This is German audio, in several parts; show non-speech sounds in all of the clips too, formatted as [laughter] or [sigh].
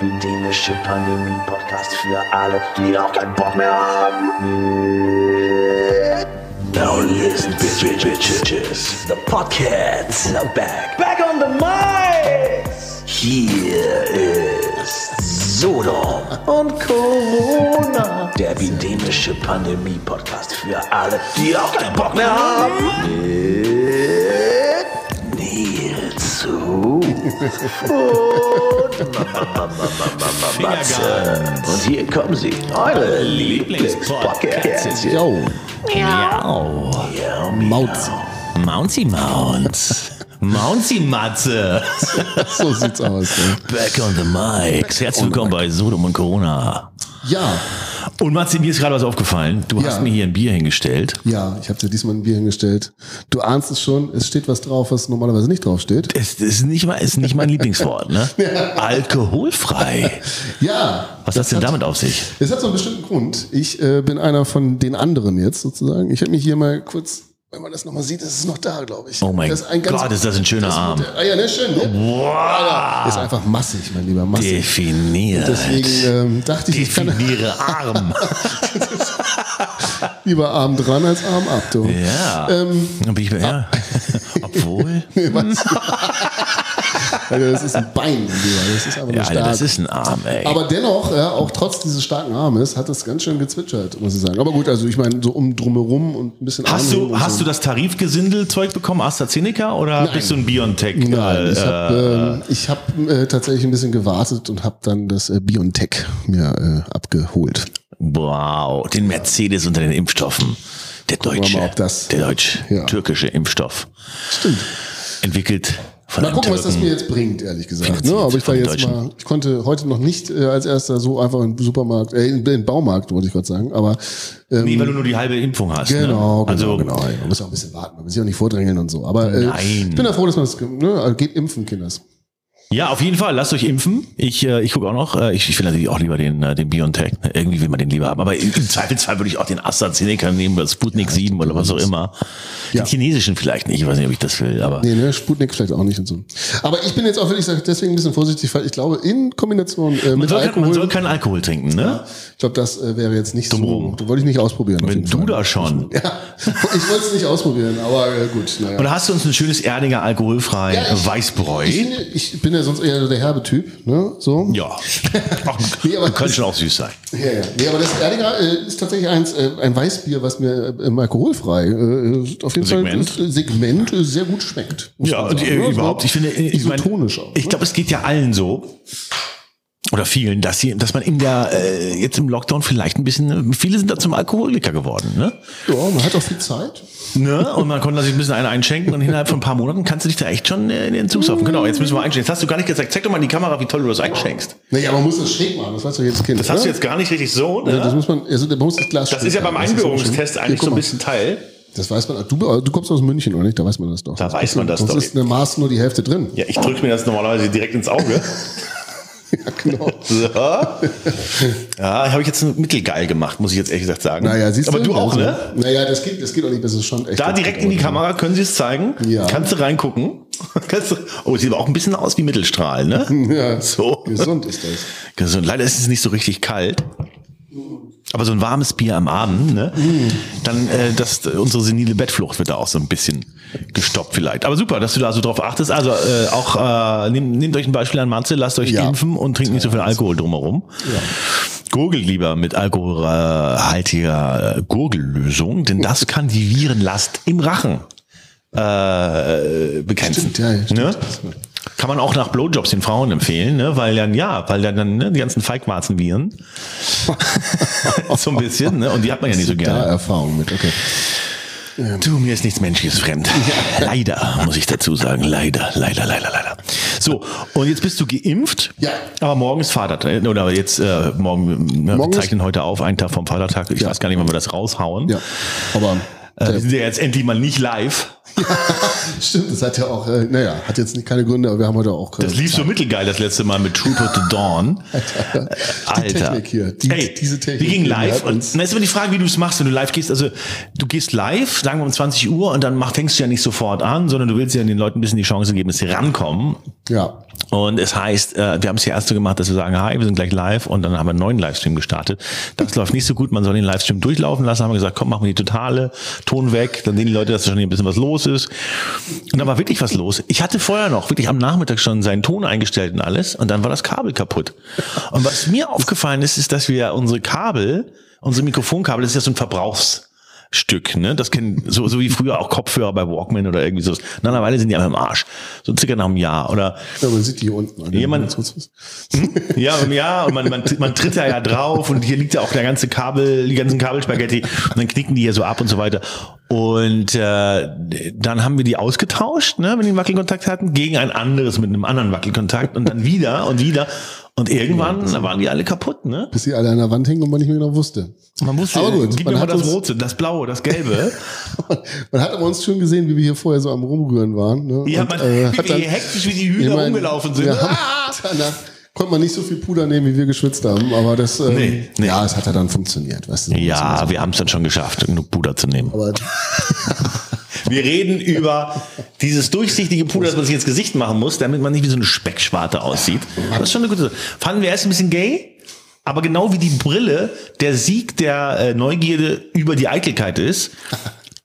epidemische Pandemie-Podcast für alle, die auch keinen Bock mehr haben. Now listen, bitch, bitch, bitches. The podcasts are back. Back on the mics! Hier ist Sodom und Corona, der epidemische Pandemie-Podcast für alle, die auch keinen Bock mehr haben. Mit Nils und. Und hier kommen sie, eure Lieblingspodcasts. Yo, Miau. Ja, Mauz. Mouncy Mounts. Mouncy Matze. [laughs] So sieht's aus. Ja. Back on the mics. Herzlich willkommen bei Sodom und Corona. ja, Und Matze, mir ist gerade was aufgefallen. Du Ja. hast mir hier ein Bier hingestellt. ja, ich habe dir diesmal ein Bier hingestellt. Du ahnst es schon, es steht was drauf, was normalerweise nicht drauf steht. Es ist nicht, mal- ist nicht mein [laughs] Lieblingswort, ne? Alkoholfrei. Ja. Was hat denn damit auf sich? Es hat so einen bestimmten Grund. Ich äh, bin einer von den anderen jetzt sozusagen. Ich habe mich hier mal kurz, wenn man das nochmal sieht, ist noch da, glaube ich. Oh mein das ist Gott, ist das ein schöner das Arm. Ah ja, ne, schön, ne? Wow. Ist einfach massig, mein lieber, massig. Definiert. Deswegen ähm, dachte ich, ich kann Definiere [laughs] Arm. [laughs] lieber Arm dran als Arm ab. Du. Ja. Ähm, Dann bin ich, ja. [laughs] Obwohl. Also das ist ein Bein. Das ist einfach Ja, nur Alter, stark. das ist ein Arm, ey. Aber dennoch, ja, auch trotz dieses starken Armes, hat das ganz schön gezwitschert, muss ich sagen. Aber gut, also ich meine, so um drumherum und ein bisschen Hast du, hast so. du das Tarifgesindelzeug bekommen, AstraZeneca, oder bist du ein Biontech? Nein, äh, ich habe ähm, ich hab, äh, tatsächlich ein bisschen gewartet und habe dann das äh, Biontech mir äh, abgeholt. Wow, den Mercedes unter den Impfstoffen. Der deutsche, mal, der deutsch-türkische Impfstoff. Stimmt. Entwickelt Mal gucken, was das Türken. mir jetzt bringt, ehrlich gesagt. Ne? Aber ich war jetzt Deutschen. mal, ich konnte heute noch nicht äh, als erster so einfach in den Supermarkt, äh, in den Baumarkt, wollte ich gerade sagen. Aber ähm, Nee, weil du nur die halbe Impfung hast. Genau, ne? genau, Also, genau. Ja, Man muss auch ein bisschen warten, man muss sich auch nicht vordrängeln und so. Aber äh, Nein. ich bin ja froh, dass man das, ne, also geht impfen, Kinders. Ja, auf jeden Fall, lasst euch impfen. Ich, äh, ich gucke auch noch, äh, ich, ich will natürlich auch lieber den, äh, den Biontech. Irgendwie will man den lieber haben. Aber im, Zweifelsfall würde ich auch den AstraZeneca nehmen oder Sputnik 7 oder was auch immer. Ja. Den chinesischen vielleicht nicht, ich weiß nicht, ob ich das will, aber. Nee, ne, Sputnik vielleicht auch nicht und so. Aber ich bin jetzt auch wirklich deswegen ein bisschen vorsichtig, weil ich glaube, in Kombination äh, Man mit kein- Alkohol, man soll keinen Alkohol trinken, ne? ich glaube, das äh, wäre jetzt nicht rum. so, wollte ich nicht ausprobieren. Wenn du Fall. da schon. [laughs] Ja, ich wollte es nicht ausprobieren, aber äh, gut, naja. Oder hast du uns ein schönes Erdinger alkoholfrei Ja, ich- Weißbräu? Ich, finde, ich bin ja sonst eher der herbe Typ, ne? So. ja. [laughs] Nee, aber [laughs] kann das- schon auch süß sein. Ja, ja. Nee, aber das Erdinger äh, ist tatsächlich eins, äh, ein Weißbier, was mir äh, im alkoholfrei äh, auf jeden Segment. Fall äh, Segment äh, sehr gut schmeckt. Ja, sagen, äh, ne? überhaupt, ich finde, äh, ich isotonisch auch. ich ne? glaube, es geht ja allen so. Oder vielen, dass sie, dass man in der, äh, jetzt im Lockdown vielleicht ein bisschen, viele sind da zum Alkoholiker geworden, ne? ja, man hat auch viel Zeit. ne? Und man konnte sich ein bisschen einen einschenken und innerhalb von ein paar Monaten kannst du dich da echt schon äh, in den Zug saufen. Genau, jetzt müssen wir einschenken. Jetzt hast du gar nicht gesagt, zeig doch mal in die Kamera, wie toll du das einschenkst. Naja, man muss das schräg machen, das weißt du jedes Kind. Das hast du jetzt gar nicht richtig so, ne? Ja, das muss man, also man muss das Glas Das ist ja beim. Das Einbürgerungstest eigentlich Hier, so ein bisschen Teil. Das weiß man. Du, du kommst aus München, oder nicht? Da weiß man das doch. Da weiß man das Sonst doch. ist eine Maß nur die Hälfte drin. Ja, ich drücke mir das normalerweise direkt ins Auge. [laughs] [laughs] Ja, genau. So. Ja, habe ich jetzt mittelgeil gemacht, muss ich jetzt ehrlich gesagt sagen. Naja, siehst du. Aber du auch, also, ne? Naja, das geht, das geht auch nicht, das ist schon echt. Da direkt in die Kamera können Sie es zeigen. Ja. Kannst du reingucken. [laughs] Kannst du, oh, sieht aber auch ein bisschen aus wie Mittelstrahl, ne? [laughs] Ja, So. gesund ist das. Gesund. Leider ist es nicht so richtig kalt. Aber so ein warmes Bier am Abend, ne? Dann äh, das, unsere senile Bettflucht wird da auch so ein bisschen gestoppt vielleicht. Aber super, dass du da so drauf achtest. Also äh, auch äh, nehmt, nehmt euch ein Beispiel an Matze, lasst euch Ja. impfen und trinkt nicht so viel Alkohol drumherum. Gurgelt lieber mit alkoholhaltiger äh, Gurgellösung, denn das kann die Virenlast im Rachen äh, begrenzen. Stimmt, ja, ja, stimmt. Ne? Kann man auch nach Blowjobs den Frauen empfehlen, ne? weil dann, ja, weil dann ne, die ganzen Feigwarzenviren [laughs] so ein bisschen, ne? und die hat man ja nicht so Da gerne. Erfahrung mit, okay. Du, mir ist nichts Menschliches fremd. Leider, muss ich dazu sagen. Leider, leider, leider, leider. So, und jetzt bist du geimpft. Ja. Aber morgen ist Vatertag. Oder jetzt, äh, morgen, ne, Morgen wir zeichnen heute auf, einen Tag vom Vatertag. Ich Ja. weiß gar nicht, wann wir das raushauen. Ja, aber Äh, wir sind ja jetzt endlich mal nicht live. [laughs] Stimmt, das hat ja auch, äh, naja, hat jetzt nicht keine Gründe, aber wir haben heute auch. Das lief so mittelgeil das letzte Mal mit True to the Dawn. [laughs] Die Technik hier, die, Ey, diese Technik. Die ging die live und dann ist immer die Frage, wie du es machst, wenn du live gehst. Also du gehst live, sagen wir um 20 Uhr und dann mach, fängst du ja nicht sofort an, sondern du willst ja den Leuten ein bisschen die Chance geben, dass sie rankommen. Ja. Und es heißt, äh, wir haben es hier erst so gemacht, dass wir sagen, hi, wir sind gleich live und dann haben wir einen neuen Livestream gestartet. Das läuft nicht so gut, man soll den Livestream durchlaufen lassen. Haben wir gesagt, komm, machen wir die totale, Ton weg, dann sehen die Leute, dass schon hier ein bisschen was los ist. Und da war wirklich was los. Ich hatte vorher noch wirklich am Nachmittag schon seinen Ton eingestellt und alles und dann war das Kabel kaputt. Und was mir aufgefallen ist, ist, dass wir unsere Kabel, unsere Mikrofonkabel, das ist ja so ein Verbrauchs Stück, ne? Das kennen so, so wie früher auch Kopfhörer bei Walkman oder irgendwie so. Nach einer Weile sind die einfach im Arsch. So circa nach einem Jahr. Oder ja, man sieht die hier unten. an Jemand- ja, im Jahr und man, man, man tritt da ja drauf und hier liegt ja auch der ganze Kabel, die ganzen Kabelspaghetti und dann knicken die hier so ab und so weiter. Und äh, dann haben wir die ausgetauscht, ne, wenn die einen Wackelkontakt hatten, gegen ein anderes mit einem anderen Wackelkontakt und dann wieder und wieder. Und irgendwann waren die alle kaputt, ne? Bis die alle an der Wand hingen und man nicht mehr genau wusste. Man wusste, Aber gut, gib man mir mal das uns- Rote, das Blaue, das Gelbe. [laughs] Man hat aber uns schon gesehen, wie wir hier vorher so am Rumrühren waren. Ne? Ja, Und, man, äh, wie hat wir dann- hektisch wie die Hühner Ich mein, rumgelaufen sind. wir haben- Ah! Danach konnte man nicht so viel Puder nehmen, wie wir geschwitzt haben, aber das, ähm, Nee, nee. ja, es hat ja dann funktioniert, weißt du. Ja, wir haben es dann schon geschafft, genug Puder zu nehmen. Aber [laughs] Wir reden über dieses durchsichtige Puder, das man sich ins Gesicht machen muss, damit man nicht wie so eine Speckschwarte aussieht. Das ist schon eine gute Sache. Fanden wir erst ein bisschen gay, aber genau wie die Brille der Sieg der äh, Neugierde über die Eitelkeit ist,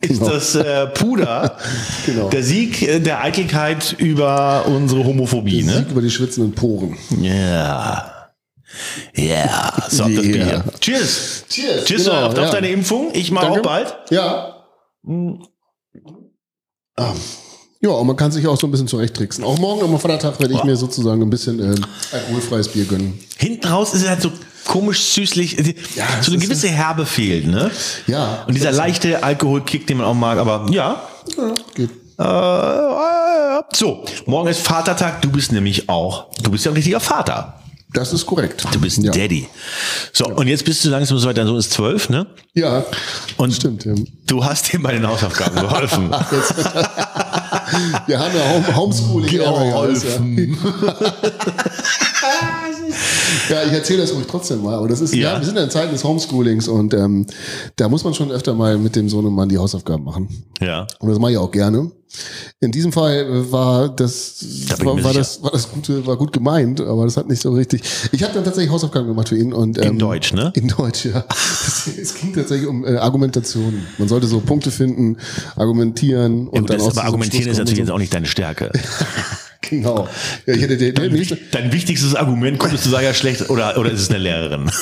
ist Genau. das äh, Puder [laughs] Genau. der Sieg äh, der Eitelkeit über unsere Homophobie. Ne? Sieg über die schwitzenden Poren. Ja. Ja, so [laughs] auf das Yeah. Bier. Cheers. Cheers, Cheers genau, auf, ja. deine Impfung. Ich mache auch bald. Ja. Ah. Ja, und man kann sich auch so ein bisschen zurechttricksen. Auch morgen am Vatertag werde ich Boah. mir sozusagen ein bisschen ähm, alkoholfreies Bier gönnen. Hinten raus ist es halt so komisch süßlich. Ja, so eine gewisse Herbe fehlt, ne? Ja. Und dieser leichte Alkoholkick, den man auch mag, aber ja. Ja, geht. Äh, so, morgen ist Vatertag. Du bist nämlich auch, du bist ja ein richtiger Vater. Das ist korrekt. Du bist ein ja. Daddy. So, und jetzt bist du langsam so weit, dein Sohn ist zwölf, ne? Ja, Und stimmt. Ja. du hast ihm bei den Hausaufgaben geholfen. [laughs] Wir haben ja Home Homeschooling. Geholfen. [laughs] Ja, ich erzähle das ruhig trotzdem mal. Aber das ist, ja, Ja. wir sind in Zeiten des Homeschoolings und ähm, da muss man schon öfter mal mit dem Sohn und Mann die Hausaufgaben machen. ja. Und das mache ich auch gerne. In diesem Fall war das, Da war, war das, war das gute, war gut gemeint, aber das hat nicht so richtig. Ich habe dann tatsächlich Hausaufgaben gemacht für ihn und ähm, In Deutsch, ne? In Deutsch, ja. Es, [laughs] es ging tatsächlich um äh, Argumentation. Man sollte so Punkte finden, argumentieren und Und dann das, auch so aber argumentieren ist natürlich jetzt auch nicht deine Stärke. [laughs] Genau. Ja, ich hätte den, nächste, Dein wichtigstes Argument, konntest du sagen, ja schlecht, oder, oder ist es eine Lehrerin? [laughs]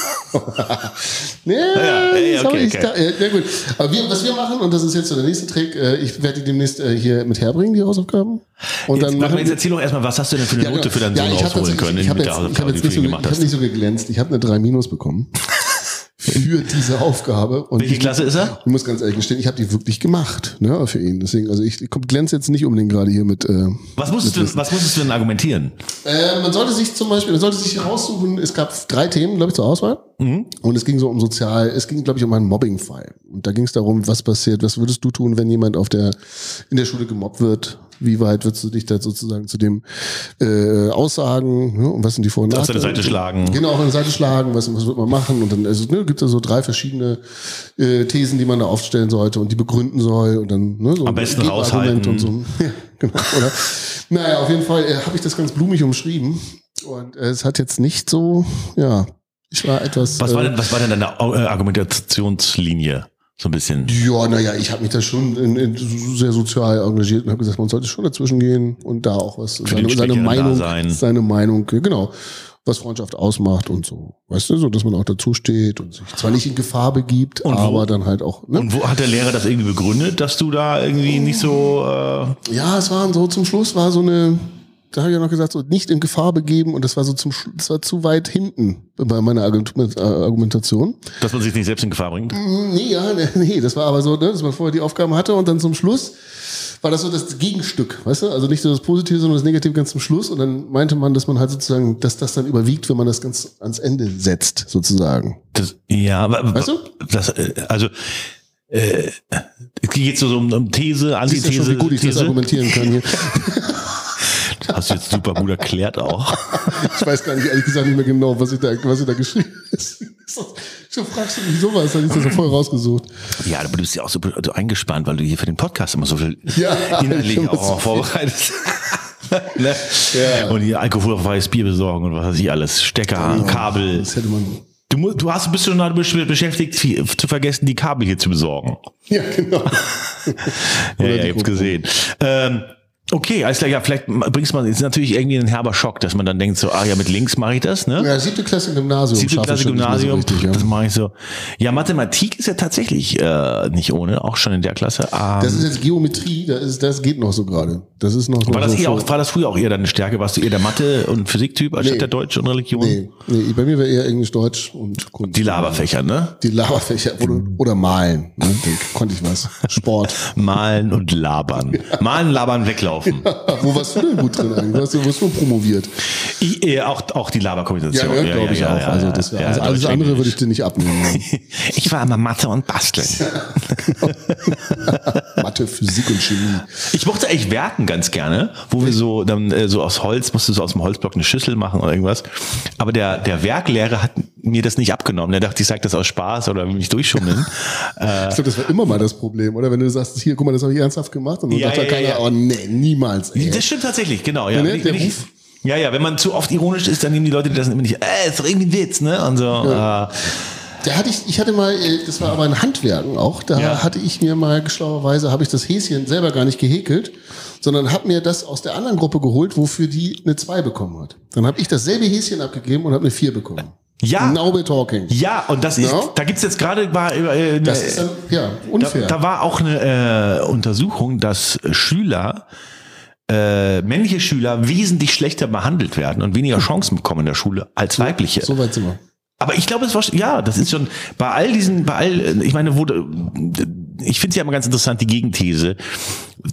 Nee, ja, okay, ich okay. Da, ja, ja, gut. Aber wir, was wir machen, und das ist jetzt so der nächste Trick, äh, ich werde die demnächst äh, hier mit herbringen, die Hausaufgaben. Und Jetzt, dann machen jetzt erzähl doch erstmal, was hast du denn für eine Note genau. für deinen Sohn ich rausholen können, Ich habe mit jetzt, ich hab jetzt nicht, so, ich gemacht hab nicht so geglänzt. Ich habe eine 3 Minus bekommen. Für diese Aufgabe. Und Welche Klasse ist er? Ich muss ganz ehrlich gestehen, ich habe die wirklich gemacht ne, für ihn. Deswegen, also ich, ich glänze jetzt nicht unbedingt gerade hier mit. Äh, Was musstest, mit du, was musstest du denn argumentieren? äh, man sollte sich zum Beispiel, man sollte sich raussuchen, es gab drei Themen, glaube ich, zur Auswahl. Mhm. Und es ging so um sozial, es ging, glaube ich, um einen Mobbing-Fall. Und da ging es darum, was passiert, was würdest du tun, wenn jemand auf der, in der Schule gemobbt wird? Wie weit würdest du dich da sozusagen zu dem äh, aussagen? Ne? Und was sind die Vor- und Auf seine Nachteile? Seite schlagen. Genau, auf eine Seite schlagen, was, was wird man machen? Und dann also, ne, gibt es da so drei verschiedene äh, Thesen, die man da aufstellen sollte und die begründen soll. Und dann ne, so Am besten raushalten. und so. [laughs] Ja, genau, oder? naja, auf jeden Fall äh, habe ich das ganz blumig umschrieben. Und äh, es hat jetzt nicht so, ja, ich war etwas. Was war äh, denn, was war denn deine äh, Argumentationslinie? So ein bisschen. Ja, naja, ich habe mich da schon in, in, sehr sozial engagiert und habe gesagt, man sollte schon dazwischen gehen und da auch was den seine, seine Meinung, sein. seine Meinung, genau, was Freundschaft ausmacht und so. Weißt du, so dass man auch dazu steht und sich zwar nicht in Gefahr begibt, Und wo- aber dann halt auch. Ne? Und wo hat der Lehrer das irgendwie begründet, dass du da irgendwie nicht so äh, Ja, es waren so zum Schluss war so eine, da habe ich ja noch gesagt, so nicht in Gefahr begeben und das war so zum das war zu weit hinten bei meiner äh, Argumentation. dass man sich nicht selbst in Gefahr bringt? Nee, ja, [laughs] nee, das war aber so, ne, dass man vorher die Aufgaben hatte und dann zum Schluss war das so das Gegenstück, weißt du? Also nicht so das Positive, sondern das Negative ganz zum Schluss. Und dann meinte man, dass man halt sozusagen, dass das dann überwiegt, wenn man das ganz ans Ende setzt, sozusagen. Das, ja, aber Weißt du? das, äh, also äh, geht so um, um These, Siehst du Antithese, schon, wie gut ich das These. argumentieren kann hier. [laughs] [laughs] Hast du jetzt super gut erklärt auch. Ich weiß gar nicht, ehrlich gesagt, nicht mehr genau, was ich da, was ich da geschrieben habe. Du fragst du mich sowas, dann ist das ja voll rausgesucht. Ja, aber du bist ja auch so so eingespannt, weil du hier für den Podcast immer so viel Ja, innerlich ich auch muss- vorbereitest. ne? [laughs] Ja. Und hier alkoholfreies Bier besorgen und was weiß ich alles. Stecker, Kabel. Das hätte man. Du, du hast bist schon mal besch- beschäftigt, zu vergessen, die Kabel hier zu besorgen. Ja, genau. [laughs] Ja, ja, ich hab's gesehen. Ähm, okay, alles klar, ja, vielleicht bringst man, ist natürlich irgendwie ein herber Schock, dass man dann denkt so, ah ja, mit links mache ich das, ne? Ja, siebte Klasse Gymnasium. Siebte Klasse Gymnasium, So richtig, ja. das mache ich so. Ja, Mathematik ist ja tatsächlich äh, nicht ohne, auch schon in der Klasse. Ähm, Das ist jetzt Geometrie, das, ist, das geht noch so gerade. Das ist noch war, das so eher auch, war das früher auch eher deine Stärke? Warst du eher der Mathe- und Physiktyp anstatt Nee. der Deutsch und Religion? Nee, nee, bei mir wäre eher Englisch, Deutsch und Kunst. Die Laberfächer, ne? Die Laberfächer oder, oder Malen. Ne? Konnte ich was. Sport. [laughs] Malen und labern. [laughs] Malen, labern, weglaufen. Wo warst du denn gut drin eigentlich? Du hast, du hast nur promoviert. Ich, äh, auch, auch die Laberkombination. Ja, ne, glaube ich auch. also das ja, also alles Deutsch, andere Englisch. würde ich dir nicht abnehmen. [laughs] Ich war immer Mathe und Basteln. [laughs] Mathe, Physik und Chemie. Ich mochte eigentlich Werken ganz gerne, wo wir so dann äh, so aus Holz, musste so aus dem Holzblock eine Schüssel machen oder irgendwas. Aber der, der Werklehrer hat mir das nicht abgenommen. Der dachte, ich sag das aus Spaß oder will mich durchschummeln. [laughs] äh, Ich glaube, das war immer mal das Problem, oder? Wenn du sagst, hier, guck mal, das habe ich ernsthaft gemacht. Und dann Ja, sagt da ja, keiner, ja. oh nee, niemals. Ey. das stimmt tatsächlich, genau. Ja, Ja, ne, der ich- Ruf. ja, ja, wenn man zu oft ironisch ist, dann nehmen die Leute das immer nicht, äh, ist doch irgendwie ein Witz, ne? Und so. Äh, Da hatte ich, ich hatte mal, äh, das war aber ein Handwerken auch, da Ja. hatte ich mir mal schlauerweise, habe ich das Häschen selber gar nicht gehäkelt, sondern habe mir das aus der anderen Gruppe geholt, wofür die eine 2 bekommen hat. Dann habe ich dasselbe Häschen abgegeben und habe eine 4 bekommen. Ja. Now we're talking. ja, und das ist, Ja. da gibt's jetzt gerade war äh, Das eine- ist dann, ja, Da, unfair. da war auch eine äh, Untersuchung, dass Schüler, äh, männliche Schüler wesentlich schlechter behandelt werden und weniger Chancen bekommen in der Schule als weibliche. so weit sind wir. Aber ich glaube, es war ja, das ist schon bei all diesen, bei all, ich meine, wurde, ich finde es ja immer ganz interessant die Gegenthese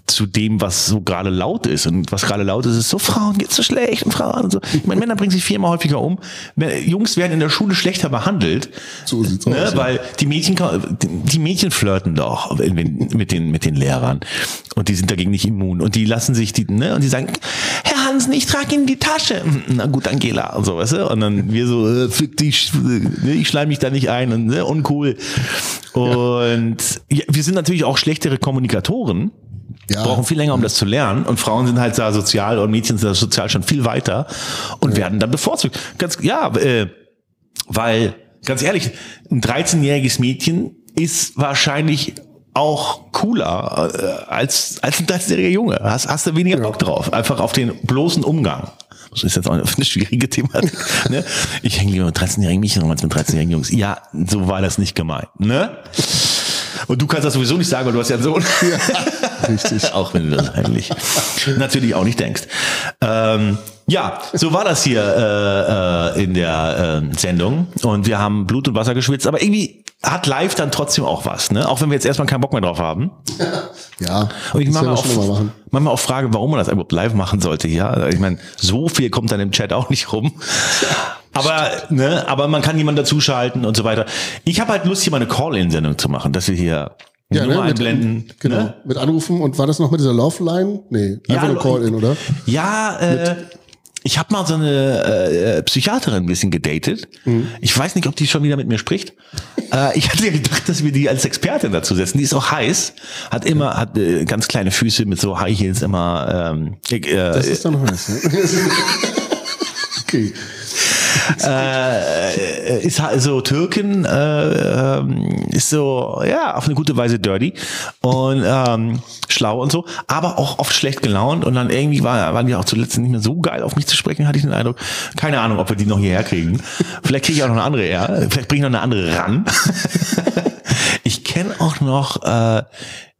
zu dem, was so gerade laut ist und was gerade laut ist, ist so Frauen geht's so schlecht und Frauen und so. Ich meine, Männer bringen sich viermal häufiger um. Jungs werden in der Schule schlechter behandelt. So sieht's Ne, aus. ja. weil die Mädchen, die Mädchen flirten doch mit den, mit den Lehrern. Und die sind dagegen nicht immun. Und die lassen sich die, ne, und die sagen, Herr Hansen, ich trage Ihnen die Tasche. "Hm, Na gut, Angela, und so, weißt du? Und dann wir so, äh, fick dich, ne, ich schleim mich da nicht ein und, ne, uncool. Und ja, wir sind natürlich auch schlechtere Kommunikatoren. Ja. Brauchen viel länger, um das zu lernen. Und Frauen sind halt da sozial und Mädchen sind da sozial schon viel weiter und werden dann bevorzugt. Ganz, ja, äh, weil, ganz ehrlich, ein 13-jähriges Mädchen ist wahrscheinlich auch cooler äh, als, als ein 13-jähriger Junge. Hast, hast du weniger Bock drauf. Einfach auf den bloßen Umgang. Das ist jetzt auch eine, eine [laughs] schwierige Thematik. ne? Ich hänge lieber mit 13-jährigen Mädchen als mit 13-jährigen Jungs. Ja, so war das nicht gemeint. Ne? Und du kannst das sowieso nicht sagen, weil du hast ja einen Sohn. [laughs] Richtig. [laughs] auch wenn du das eigentlich natürlich auch nicht denkst. Ähm, ja, so war das hier äh, äh, in der äh, Sendung. Und wir haben Blut und Wasser geschwitzt, aber irgendwie hat live dann trotzdem auch was, ne? Auch wenn wir jetzt erstmal keinen Bock mehr drauf haben. [laughs] Ja, Und ich manchmal auch, machen. manchmal auch frage, warum man das überhaupt live machen sollte. Ja, ich meine, so viel kommt dann im Chat auch nicht rum. [laughs] Aber, ne, aber man kann jemanden dazuschalten und so weiter. Ich habe halt Lust, hier mal eine Call-In-Sendung zu machen, dass wir hier Ja, nur ne, mit- einblenden. Genau, Ne? mit Anrufen. Und war das noch mit dieser Love-Line? Nee, einfach Ja, nur Call-In, oder? Ja, äh, ich habe mal so eine äh, Psychiaterin ein bisschen gedatet. Mhm. Ich weiß nicht, ob die schon wieder mit mir spricht. [laughs] äh, ich hatte ja gedacht, dass wir die als Expertin dazu setzen. Die ist auch heiß, hat immer, hat äh, ganz kleine Füße mit so High Heels immer. Ähm, äh, Das ist dann heiß. Ne? [laughs] [laughs] okay. Äh, ist halt so Türkin, äh, ähm, ist so, ja, auf eine gute Weise dirty und ähm, schlau und so, aber auch oft schlecht gelaunt und dann irgendwie war, waren die auch zuletzt nicht mehr so geil auf mich zu sprechen, hatte ich den Eindruck. Keine Ahnung, ob wir die noch hierher kriegen. Vielleicht kriege ich auch noch eine andere her. Vielleicht bringe ich noch eine andere ran. [laughs] ich kenne auch noch äh,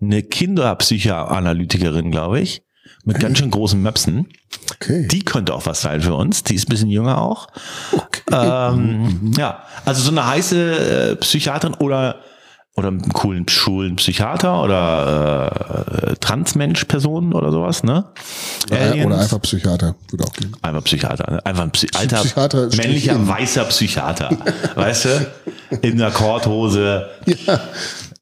eine Kinderpsychoanalytikerin, glaube ich, mit ganz schön großen Möpsen. Okay. Die könnte auch was sein für uns. Die ist ein bisschen jünger auch. Ähm, ja, also so eine heiße äh, Psychiaterin oder oder einen coolen schulen Psychiater oder äh, Transmensch-Person oder sowas, ne? Oder, oder einfach Psychiater. Würde auch gehen. Einfach Psychiater, ne? einfach ein Psy alter, Psychiater männlicher, weißer Psychiater, weißt du? In einer Korthose, [laughs] Ja.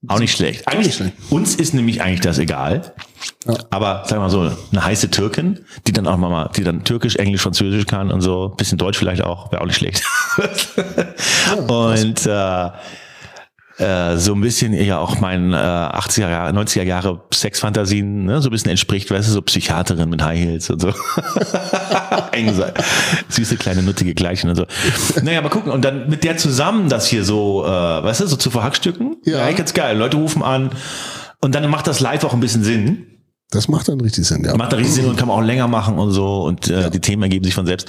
Auch nicht schlecht. Eigentlich, nicht schlecht. Uns ist nämlich eigentlich das egal. Aber sagen wir mal so, eine heiße Türkin, die dann auch mal, die dann Türkisch, Englisch, Französisch kann und so, bisschen Deutsch vielleicht auch, wäre auch nicht schlecht. [laughs] und äh, äh, so ein bisschen ja auch meinen äh, 80er Jahre, 90er Jahre Sexfantasien, ne, so ein bisschen entspricht, weißt du, so Psychiaterin mit High Heels und so. [laughs] Eng sein. Süße kleine nuttige Gleichen und so. Naja, mal gucken. Und dann mit der zusammen das hier so, äh, weißt du, so zu verhackstücken. Ja. eigentlich ganz geil. Leute rufen an und dann macht das live auch ein bisschen Sinn. Das macht dann richtig Sinn, ja. Macht da richtig Sinn und kann man auch länger machen und so und äh, die Themen ergeben sich von selbst.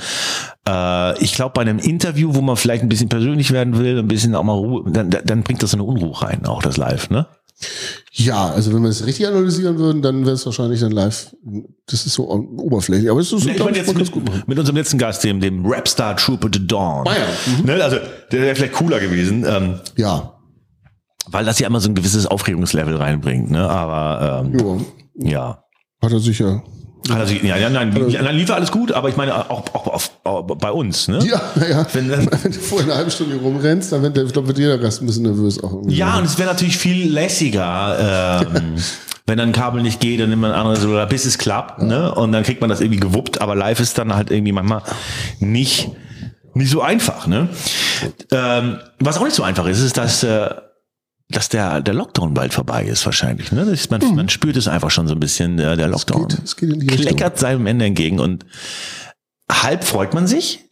Äh, ich glaube, bei einem Interview, wo man vielleicht ein bisschen persönlich werden will, ein bisschen auch mal Ruhe, dann, dann bringt das so eine Unruhe rein, auch das Live, ne? Ja, also wenn wir es richtig analysieren würden, dann wäre es wahrscheinlich dann live. Das ist so oberflächlich, aber es ist so, ich meine ich, jetzt man kann's mit, gut machen. mit unserem letzten Gast, dem, dem Rapstar Trooper the Dawn. Ah ja, Ne, also der wäre vielleicht cooler gewesen, ähm, Ja, weil das ja immer so ein gewisses Aufregungslevel reinbringt, ne? Aber ähm, ja, ja. hat er sicher. Hat er sich, ja, ja, nein, ja, nein, lief alles gut, aber ich meine auch, auch, auf, auch bei uns, ne? Ja, naja. Wenn Wenn, dann- [laughs] du vorher eine halbe Stunde rumrennst, dann wird, ich glaube, wird jeder Gast ein bisschen nervös auch. irgendwie. Ja, und es wäre natürlich viel lässiger, ähm, [laughs] wenn dann ein Kabel nicht geht, dann nimmt man ein anderes oder bis es klappt, ne? Und dann kriegt man das irgendwie gewuppt, aber live ist dann halt irgendwie manchmal nicht, nicht so einfach, ne? Ähm, was auch nicht so einfach ist, ist, dass, äh, dass der, der Lockdown bald vorbei ist wahrscheinlich. Ne? Ist, man, man spürt es einfach schon so ein bisschen, äh, der Lockdown geht- es geht in die Richtung. kleckert seinem Ende entgegen und halb freut man sich,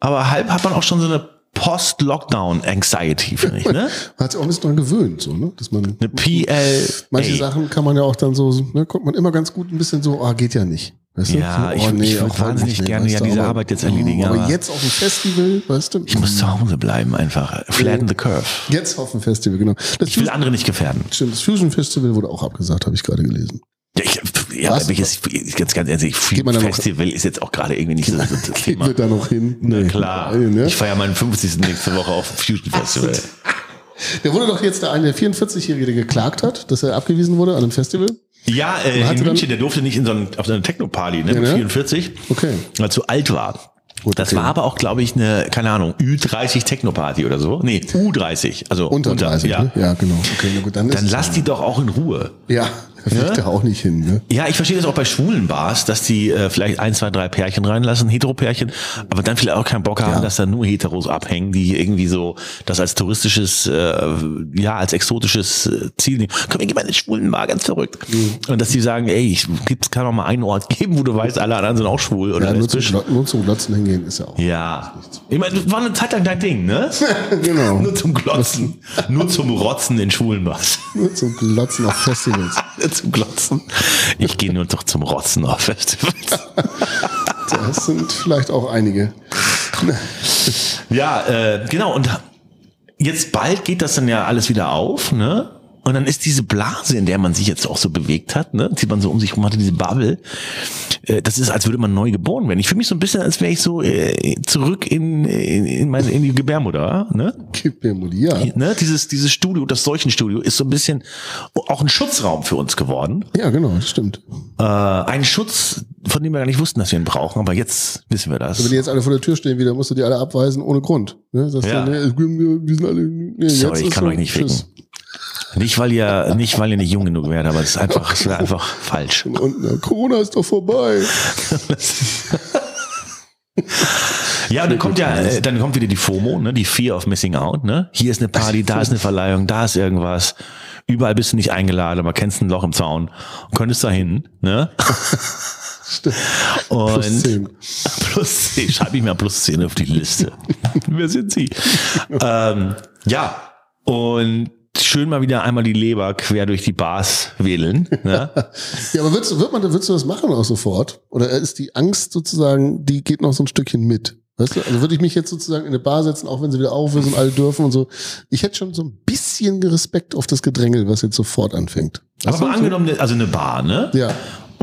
aber halb hat man auch schon so eine Post-Lockdown-Anxiety, finde ich. Ne? [laughs] Man hat sich auch ein bisschen dran gewöhnt, so, ne? Dass man, Eine PL. manche Sachen kann man ja auch dann so, ne, kommt man immer ganz gut ein bisschen so, ah, geht ja nicht. Weißt du? Ja, so, ich- ich würd auch wahnsinnig nicht, gerne ja du, diese aber- Arbeit jetzt erledigen, Aber aber- jetzt auf dem Festival, weißt du? Ich muss zu Hause bleiben einfach. Flatten the curve. Jetzt auf dem Festival, genau. Das, Ich will andere nicht gefährden. Stimmt, das Fusion Festival wurde auch abgesagt, habe ich gerade gelesen. Ja, ich, ja Was? aber ich jetzt, ganz, ganz ehrlich, Geht man da noch- Festival ist jetzt auch gerade irgendwie nicht so, so das [laughs] Geht Thema. wir da noch hin? Na klar. Ne? Ich feiere meinen 50. nächste Woche auf dem Fusion Festival. [laughs] Der wurde doch jetzt der eine, der 44-Jährige, der geklagt hat, dass er abgewiesen wurde an einem Festival. Ja, äh, in München, der durfte nicht in so einen, auf so eine Techno-Party, ne, mit ne? 44, Okay. weil er zu alt war. Gut, das okay. war aber auch, glaube ich, eine, keine Ahnung, Ü30 Techno-Party oder so. Nee, U30, also Unter 30, ja. ne? Ja, genau. Okay, na gut, dann, Dann lass die doch auch in Ruhe. Ja, da fliegt Ja? er auch nicht hin, ne? Ja, ich verstehe das auch bei schwulen Bars, dass die äh, vielleicht ein, zwei, drei Pärchen reinlassen, Heteropärchen, aber dann vielleicht auch keinen Bock haben, Ja. dass da nur Heteros abhängen, die irgendwie so das als touristisches, äh, ja, als exotisches äh, Ziel nehmen. Komm, wir gehen mal in den schwulen Bar, ganz verrückt. Mhm. Und dass die sagen, ey, ich gibt's kann doch mal einen Ort geben, wo du weißt, alle anderen sind auch schwul oder Ja, nur zum, nur zum Glotzen hingehen ist ja auch. Ja. Ich meine, das war eine Zeit lang dein Ding, ne? [laughs] genau. nur zum Glotzen. [laughs] nur zum Rotzen in schwulen Bars. Nur zum Glotzen auf Festivals. [laughs] zum Glotzen. Ich gehe nur doch zum Rotzen auf Festivals. Das sind vielleicht auch einige. Ja, äh, genau. Und jetzt bald geht das dann ja alles wieder auf, ne? Und dann ist diese Blase, in der man sich jetzt auch so bewegt hat, ne, die man so um sich rum hatte, diese Bubble, äh, das ist, als würde man neu geboren werden. Ich fühle mich so ein bisschen, als wäre ich so äh, zurück in, in, in meine in die Gebärmutter, ne? Modi, ja. ne? Dieses, dieses Studio, das Seuchenstudio, ist so ein bisschen auch ein Schutzraum für uns geworden. Ja, genau, das stimmt. Äh, ein Schutz, von dem wir gar nicht wussten, dass wir ihn brauchen, aber jetzt wissen wir das. Wenn die jetzt alle vor der Tür stehen wieder, musst du die alle abweisen ohne Grund. Ne? Sagst Ja. du, ne, die sind alle, nee, Sorry, jetzt ich kann so, euch nicht ficken. Nicht weil ihr, nicht weil ihr nicht jung genug wärt, aber es ist einfach, es wäre einfach falsch. Und na, Corona ist doch vorbei. Ja, und dann kommt ja, äh, dann kommt wieder die FOMO, ne, die Fear of Missing Out, ne. Hier ist eine Party, da ist eine Verleihung, da ist irgendwas. Überall bist du nicht eingeladen, aber kennst ein Loch im Zaun und könntest da hin, ne? Stimmt. Und Plus 10. Plus 10, schreibe ich mal plus 10 auf die Liste. Wer sind Sie? ähm, ja, und schön mal wieder einmal die Leber quer durch die Bars wedeln. Ne? [laughs] Ja, aber würdest, du- wird man, würdest du das machen auch sofort? Oder ist die Angst sozusagen, die geht noch so ein Stückchen mit? Weißt du, also würde ich mich jetzt sozusagen in eine Bar setzen, auch wenn sie wieder auf ist und alle dürfen und so. Ich hätte schon so ein bisschen Respekt auf das Gedrängel, was jetzt sofort anfängt. Aber Weißt so? angenommen, also eine Bar, ne? Ja,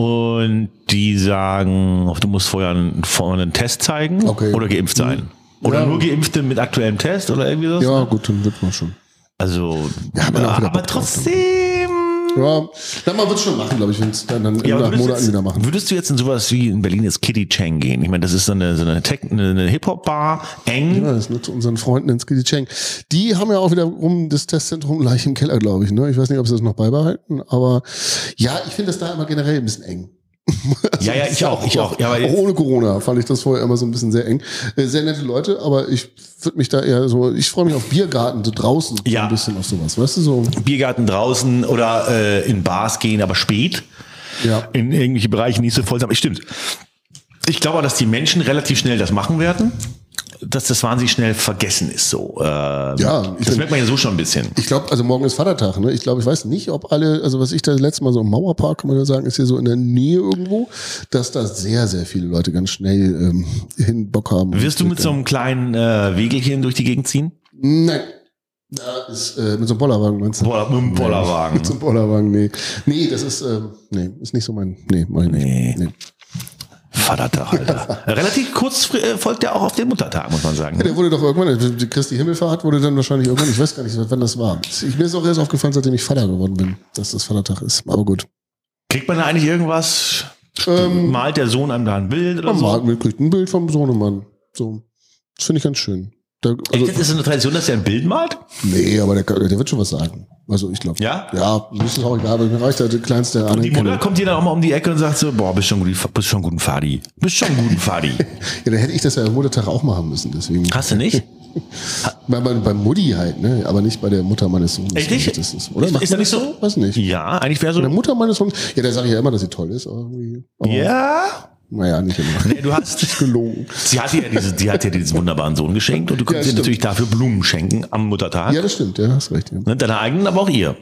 Und die sagen, du musst vorher einen, vorher einen Test zeigen Okay. oder geimpft sein. Oder Ja. nur Geimpfte mit aktuellem Test oder irgendwie so. ja, gut, dann wird man schon. Also, Ja, aber drauf, trotzdem Ja, na, man wird schon machen, glaube ich, wenn es dann, dann Ja, aber nach Monaten du wieder jetzt, machen. würdest du jetzt in sowas wie in Berlin jetzt Kitty Chang gehen? Ich meine, das ist so eine, so eine, Tech, eine, eine Hip-Hop-Bar, eng. Ja, das ist nur zu unseren Freunden in Skitty Cheng. Die haben ja auch wiederum das Testzentrum gleich im Keller, glaube ich. Ne? Ich weiß nicht, ob sie das noch beibehalten, aber ja, ich finde das da immer generell ein bisschen eng. [laughs] ja, ja, ich auch, ich auch. Ja, aber auch ohne Corona fand ich das vorher immer so ein bisschen sehr eng. Äh, Sehr nette Leute, aber ich würde mich da eher so, ich freue mich auf Biergarten so draußen Ja. ein bisschen auf sowas, weißt du so? Biergarten draußen oder äh, in Bars gehen, aber spät. Ja. In irgendwelche Bereiche nicht so voll sein. Stimmt. Ich glaube, dass die Menschen relativ schnell das machen werden. Dass das wahnsinnig schnell vergessen ist so. Äh, Ja, ich das bin- merkt man ja so schon ein bisschen. Ich glaube, also morgen ist Vatertag, ne? Ich glaube, ich weiß nicht, ob alle, also was ich da letztes Mal so im Mauerpark, kann man ja sagen, ist hier so in der Nähe irgendwo, dass da sehr, sehr viele Leute ganz schnell ähm, hin Bock haben. Wirst du mit so einem kleinen äh, Wegelchen durch die Gegend ziehen? Nein. Da ist, äh, mit so einem Bollerwagen meinst du? Boller, mit dem Bollerwagen. [laughs] Mit so einem Bollerwagen, nee. Nee, das ist, ähm, nee, ist nicht so mein, nee, nicht. Nee. Nee. Vatertag, Alter. Relativ kurz äh, folgt ja auch auf den Muttertag, muss man sagen. Ja, der wurde doch irgendwann, die Christi Himmelfahrt wurde dann wahrscheinlich irgendwann, ich weiß gar nicht, wann das war. Ich, mir ist auch erst aufgefallen, seitdem ich Vater geworden bin, dass das Vatertag ist. Aber gut. Kriegt man da eigentlich irgendwas? Ähm, Malt der Sohn einem da ein Bild oder man so? malt, man kriegt ein Bild vom Sohnemann. So. Das finde ich ganz schön. Der, also, Echt, das ist eine Tradition, dass er ein Bild malt? nee, aber der, der wird schon was sagen. Also ich glaube. Ja? Ja, das ist auch egal, aber mir reicht der kleinste Die Mutter kommt hier dann auch mal um die Ecke und sagt so, boah, bist schon gut, bist schon guten Fadi. Bist schon guten Fadi. [laughs] Ja, dann hätte ich das ja am Muttertag auch machen müssen, deswegen. Hast du nicht? [laughs] Bei, bei, bei Mutti halt, ne? Aber nicht bei der Mutter meines Sohnes. Echt nicht? Das ist, oder? Macht ist das nicht so? Weiß nicht. Ja, eigentlich wäre so. Bei der Mutter meines Sohnes, ja, da sage ich ja immer, dass sie toll ist, aber irgendwie. Aber, Ja. Naja, nicht immer. Nee, du hast, [laughs] Gelogen. sie hat dir ja, diese, die hat dir diesen wunderbaren Sohn geschenkt und du kannst Ja, ihr natürlich dafür Blumen schenken am Muttertag. Ja, das stimmt, ja, hast recht. Ja. Ne, Deine eigenen, aber auch ihr.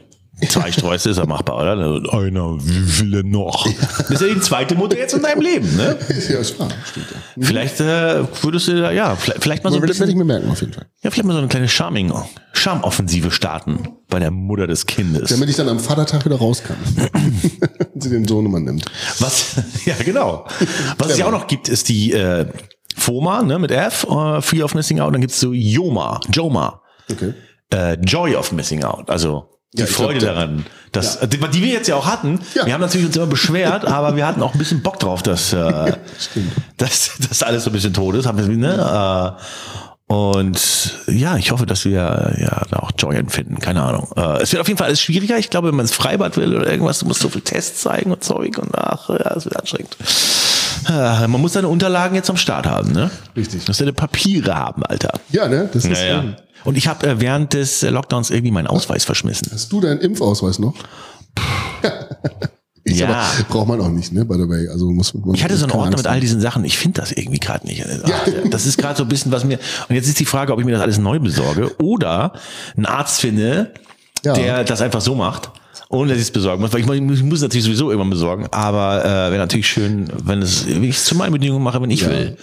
Zwei Sträuße ist ja machbar, oder? Einer, wie viele noch? Das ist ja die zweite Mutter jetzt in deinem Leben, ne? Ja, ist wahr, stimmt. Ja. Vielleicht äh, würdest du da, ja, vielleicht, vielleicht mal so ein Das werde ich bisschen, mir merken, auf jeden Fall. ja, vielleicht mal so eine kleine Charming, Charmoffensive starten bei der Mutter des Kindes. Damit ich dann am Vatertag wieder raus kann. [laughs] Und sie den Sohnemann nimmt. Was, ja, genau. Was es ja auch noch gibt, ist die äh, FOMA, ne, mit F, äh, Fear of Missing Out. Dann gibt's so Yoma, Joma, Okay. äh, Joy of Missing Out. Also die Ja, Freude glaub, daran. Dass, äh, die, die wir jetzt ja auch hatten. Ja. Wir haben natürlich uns immer beschwert, [laughs] aber wir hatten auch ein bisschen Bock drauf, dass, äh, dass, dass alles so ein bisschen tot ist. Haben wir, ne? Äh, und ja, ich hoffe, dass wir ja da auch Joy empfinden. Keine Ahnung. Äh, es wird auf jeden Fall alles schwieriger. Ich glaube, wenn man ins Freibad will oder irgendwas, du musst so viel Tests zeigen und Zeug und ach, ja, es wird anstrengend. Äh, man muss seine Unterlagen jetzt am Start haben, ne? Richtig. Du musst deine Papiere haben, Alter. Ja, ne? Das ist, Ja, ja. Und ich habe äh, während des äh, Lockdowns irgendwie meinen Ausweis verschmissen. Hast du deinen Impfausweis noch? [laughs] ich Ja. aber braucht man auch nicht, ne? By the way. Also muss man. Ich hatte so einen Ordner Angst mit all diesen Sachen. Ich finde das irgendwie gerade nicht. Das ist gerade so ein bisschen, was mir. Und jetzt ist die Frage, ob ich mir das alles neu besorge oder einen Arzt finde, Ja. der das einfach so macht. Ohne dass ich es besorgen muss, weil ich, muss- ich muss es natürlich sowieso irgendwann besorgen, aber äh, wäre natürlich schön, wenn es, wenn ich es zu meinen Bedingungen mache, wenn ich will.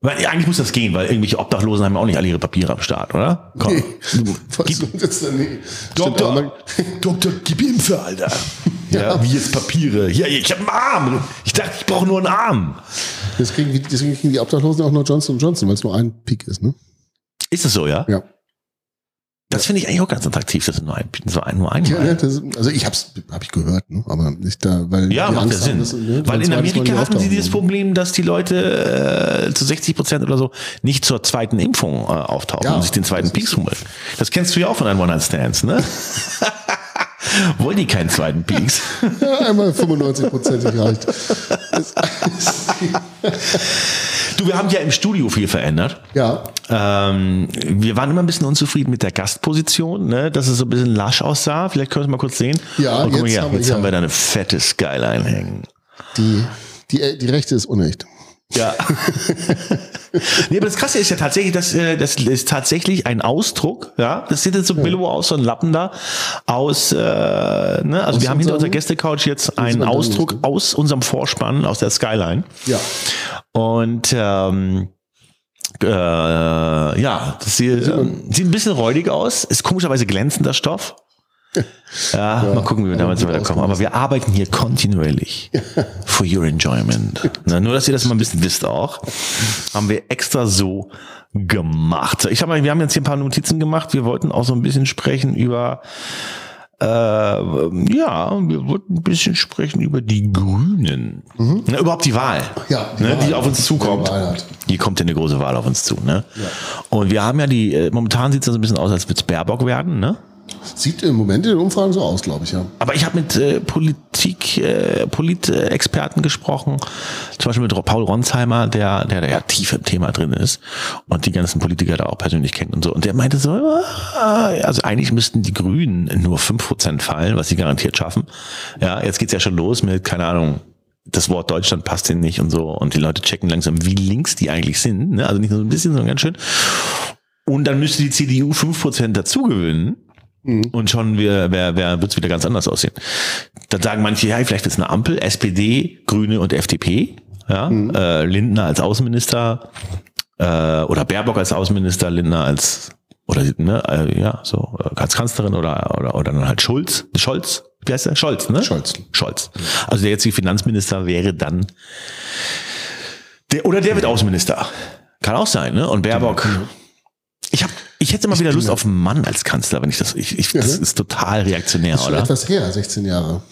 Weil eigentlich muss das gehen, weil irgendwelche Obdachlosen haben ja auch nicht alle ihre Papiere am Start, oder? Komm. Nee. [laughs] Gib, jetzt dann nee. Doktor, [laughs] Doktor, gib Impfe, Alter. [laughs] Ja, wie jetzt Papiere. Ja, ich habe einen Arm. Ich dachte, ich brauche nur einen Arm. Deswegen, deswegen kriegen die Obdachlosen auch nur Johnson Johnson, weil es nur ein Peak ist, ne? Ist das so, ja? Ja. Das finde ich eigentlich auch ganz attraktiv, dass es nur ein, so ein, nur ein ja ne, das, also ich hab's, hab ich gehört, ne? Aber nicht da, weil Ja, die macht ja Angst haben, Sinn. dass, ne, Weil in Amerika hatten sie dieses Problem, dass die Leute äh, zu 60 Prozent oder so nicht zur zweiten Impfung äh, auftauchen Ja, und sich den zweiten Peaks holen. Das kennst du ja auch von deinen One-Night-Stands, ne? [laughs] Wollen die keinen zweiten Peaks? Ja, einmal 95 Prozent reicht. [laughs] [laughs] Du, wir haben ja im Studio viel verändert. Ja, Ähm, wir waren immer ein bisschen unzufrieden mit der Gastposition, ne? dass es so ein bisschen lasch aussah. Vielleicht können wir es mal kurz sehen. Ja, mal jetzt hier, haben wir jetzt hier- haben wir da eine fette Skyline hängen. die, die, die rechte ist unecht. Ja. [laughs] nee, aber das Krasse ist ja tatsächlich, dass äh, das ist tatsächlich ein Ausdruck, ja. Das sieht jetzt so billow aus, so ein Lappen da, aus, äh, ne, also Aus wir haben hinter unserer Gästecouch jetzt einen Ausdruck ist, ne? aus unserem Vorspann, aus der Skyline. Ja. Und ähm, äh, ja, das sieht, ähm, sieht ein bisschen räudig aus, ist komischerweise glänzender Stoff. [laughs] Ja, mal gucken, wie wir damit so gut weiterkommen. Aber wir arbeiten hier kontinuierlich [laughs] for your enjoyment. Na, nur, dass ihr das mal ein bisschen wisst auch, haben wir extra so gemacht. Ich mal, wir haben jetzt hier ein paar Notizen gemacht. Wir wollten auch so ein bisschen sprechen über äh, ja, wir wollten ein bisschen sprechen über die Grünen. Na, überhaupt die Wahl, Ja, die ne, die Wahl. auf uns zukommt. Die. Hier kommt ja eine große Wahl auf uns zu. Ne? Und wir haben ja die, äh, momentan sieht es ja so ein bisschen aus, als wird es Baerbock werden. Ne? Sieht im Moment in den Umfragen so aus, glaube ich, ja. Aber ich habe mit äh, Politik, äh, Politexperten gesprochen, zum Beispiel mit Paul Ronsheimer, der, der da ja tief im Thema drin ist und die ganzen Politiker da auch persönlich kennt und so. Und der meinte so, ah, also eigentlich müssten die Grünen nur 5% fallen, was sie garantiert schaffen. Ja, jetzt geht's ja schon los mit, keine Ahnung, das Wort Deutschland passt denen nicht und so. Und die Leute checken langsam, wie links die eigentlich sind. Ne? Also nicht nur so ein bisschen, sondern ganz schön. Und dann müsste die CDU 5% dazu gewinnen. Und schon wär, wär, wär, wird es wieder ganz anders aussehen. Dann sagen manche, ja, vielleicht ist eine Ampel, SPD, Grüne und FDP. Ja, äh, Lindner als Außenminister äh, oder Baerbock als Außenminister, Lindner als oder ne, äh, ja, so äh, als Kanzlerin oder oder oder dann halt Schulz, Scholz, wie heißt der? Scholz, ne? Scholz. Scholz. Also der jetzige Finanzminister wäre dann der oder der wird Außenminister. Kann auch sein, ne? Und Baerbock. Ich hab, ich hätte mal wieder Lust auf einen Mann als Kanzler, wenn ich das, ich, ich, das Ja. ist total reaktionär, Ist schon oder? etwas her, 16 Jahre.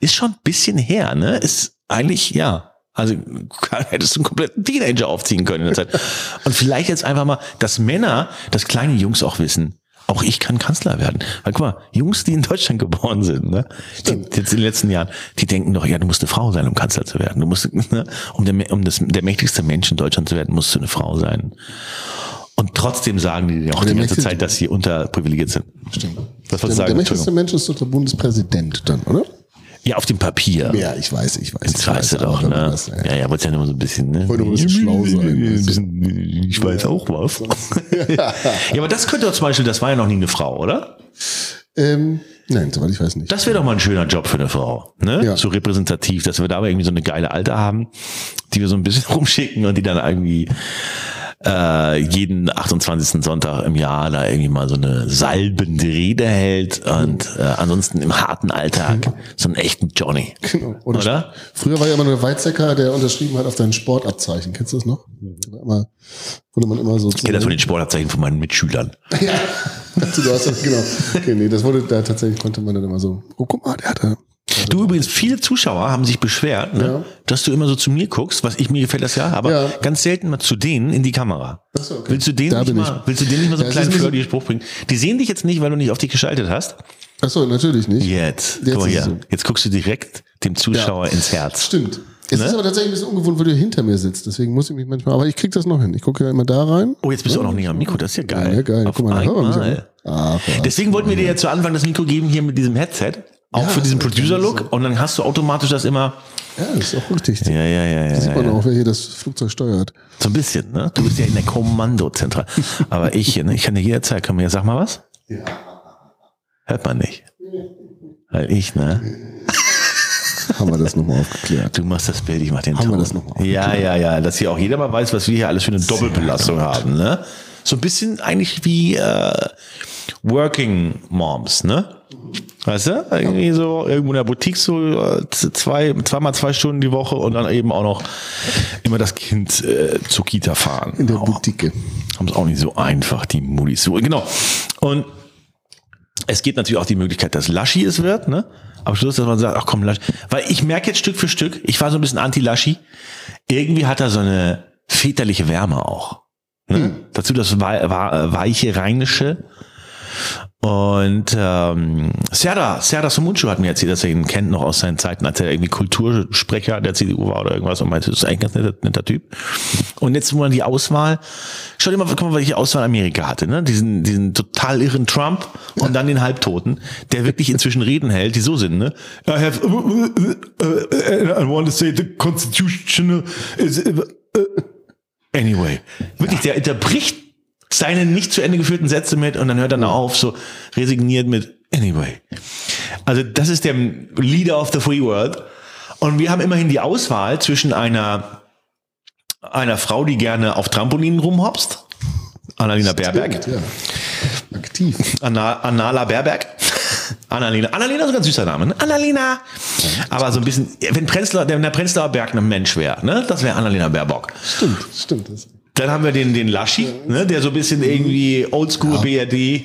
Ist schon ein bisschen her, ne? Ist eigentlich, ja. Also [laughs] hättest du einen kompletten Teenager aufziehen können in der Zeit. [laughs] Und vielleicht jetzt einfach mal, dass Männer, dass kleine Jungs auch wissen, auch ich kann Kanzler werden. Weil guck mal, Jungs, die in Deutschland [laughs] geboren sind, ne, die, jetzt in den letzten Jahren, die denken doch, ja, du musst eine Frau sein, um Kanzler zu werden. Du musst, ne, um, der, um das, der mächtigste Mensch in Deutschland zu werden, musst du eine Frau sein. Und trotzdem sagen die auch die ganze Zeit, dass sie unterprivilegiert sind. Stimmt. Was wolltest Der, du sagen? der mächtigste. Mensch ist doch der Bundespräsident dann, oder? Ja, auf dem Papier. Ja, ich weiß, ich weiß. Ich aber doch, dann ne? was, Ja, ja, wolltest ja nur so ein bisschen, ne? Wollte ein bisschen schlau sein. [laughs] Ein bisschen, ich weiß auch was. [laughs] ja, aber das könnte doch zum Beispiel, das war ja noch nie eine Frau, oder? Ähm, nein, soweit ich weiß nicht. Das wäre doch mal ein schöner Job für eine Frau, ne? Ja. So repräsentativ, dass wir da aber irgendwie so eine geile Alte haben, die wir so ein bisschen [laughs] rumschicken und die dann irgendwie äh, jeden 28. Sonntag im Jahr da irgendwie mal so eine salbende Rede hält und äh, ansonsten im harten Alltag so einen echten Johnny. Genau. Oder, Oder? Früher war ja immer nur der Weizsäcker, der unterschrieben hat auf dein Sportabzeichen. Kennst du das noch? War Immer, wurde man immer so. Ich kenne das von den Sportabzeichen von meinen Mitschülern. [laughs] ja. du hast das, genau. Okay, nee, das wurde da tatsächlich, konnte man dann immer so, oh, guck mal, der hatte. Du übrigens, viele Zuschauer haben sich beschwert, ne, Ja. dass du immer so zu mir guckst, was ich mir gefällt das ja, aber Ja. ganz selten mal zu denen in die Kamera. Ach so, okay. Willst du denen Da nicht mal, willst du denen nicht mal so einen Ja, kleinen flirty Spruch bringen? Die sehen dich jetzt nicht, weil du nicht auf dich geschaltet hast. Achso, natürlich nicht. Jetzt, Jetzt guck mal hier. so. Jetzt guckst du direkt dem Zuschauer Ja. ins Herz. Stimmt. Es Ne? ist aber tatsächlich ein bisschen ungewohnt, weil du hinter mir sitzt. Deswegen muss ich mich manchmal, aber ich krieg das noch hin. Ich gucke ja immer da rein. Oh, jetzt bist du auch noch näher am Mikro, das ist ja geil. Ja, geil. Auf Guck mal, einmal. Ach, ja. Deswegen wollten wir dir ja zu Anfang das Mikro geben hier mit diesem Headset. Auch Ja, für diesen Producer-Look. Und dann hast du automatisch das immer. Ja, das ist auch richtig. Ja, ja, ja, ja. Sieht man ja. auch, wer hier das Flugzeug steuert. So ein bisschen, ne? Du bist ja in der Kommandozentrale. Aber ich, ne? Ich kann dir jederzeit, wir ja, sag mal was? Ja. Hört man nicht. Weil ich, ne? Haben wir das nochmal aufgeklärt. Du machst das Bild, ich mach den Haben wir Ton. das noch mal Ja, ja, ja. Dass hier auch jeder mal weiß, was wir hier alles für eine Doppelbelastung haben, ne? So ein bisschen eigentlich wie äh, Working Moms, ne? Weißt du? Irgendwie so irgendwo in der Boutique so äh, zwei, zweimal zwei Stunden die Woche und dann eben auch noch immer das Kind äh, zur Kita fahren. In der Oh, Boutique. haben es auch nicht so einfach, die Muddis. So, genau. Und es gibt natürlich auch die Möglichkeit, dass Laschi es wird, ne? Am Schluss, dass man sagt, ach komm, Laschi. Weil ich merke jetzt Stück für Stück, ich war so ein bisschen anti-Laschi. Irgendwie hat er so eine väterliche Wärme auch. Ne? Dazu das weiche, rheinische. Und ähm, Serdar, Serdar Somuncu hat mir erzählt, dass er ihn kennt noch aus seinen Zeiten, als er irgendwie Kultursprecher der CDU war oder irgendwas und meinte, das ist eigentlich ein ganz netter, netter Typ. Und jetzt, wo man die Auswahl, schau dir mal, guck mal, welche Auswahl Amerika hatte, ne? Diesen, diesen total irren Trump und dann den Halbtoten, der wirklich inzwischen Reden hält, die so sind, ne? I have, uh, uh, uh, I want to say the constitutional is, Anyway, wirklich, der unterbricht seine nicht zu Ende geführten Sätze mit und dann hört er noch auf, so resigniert mit Anyway. Also das ist der Leader of the Free World. Und wir haben immerhin die Auswahl zwischen einer, einer Frau, die gerne auf Trampolinen rumhopst, Annalena Baerberg, ja. Aktiv. Anna, Annala Baerberg. Annalena. Annalena ist ein ganz süßer Name. Ne? Annalena. Aber so ein bisschen, wenn Prenzlauer, wenn der Prenzlauer Berg ein Mensch wäre, ne? das wäre Annalena Baerbock. Stimmt, stimmt. Das. Dann haben wir den, den Laschi, ne, der so ein bisschen irgendwie Oldschool BRD,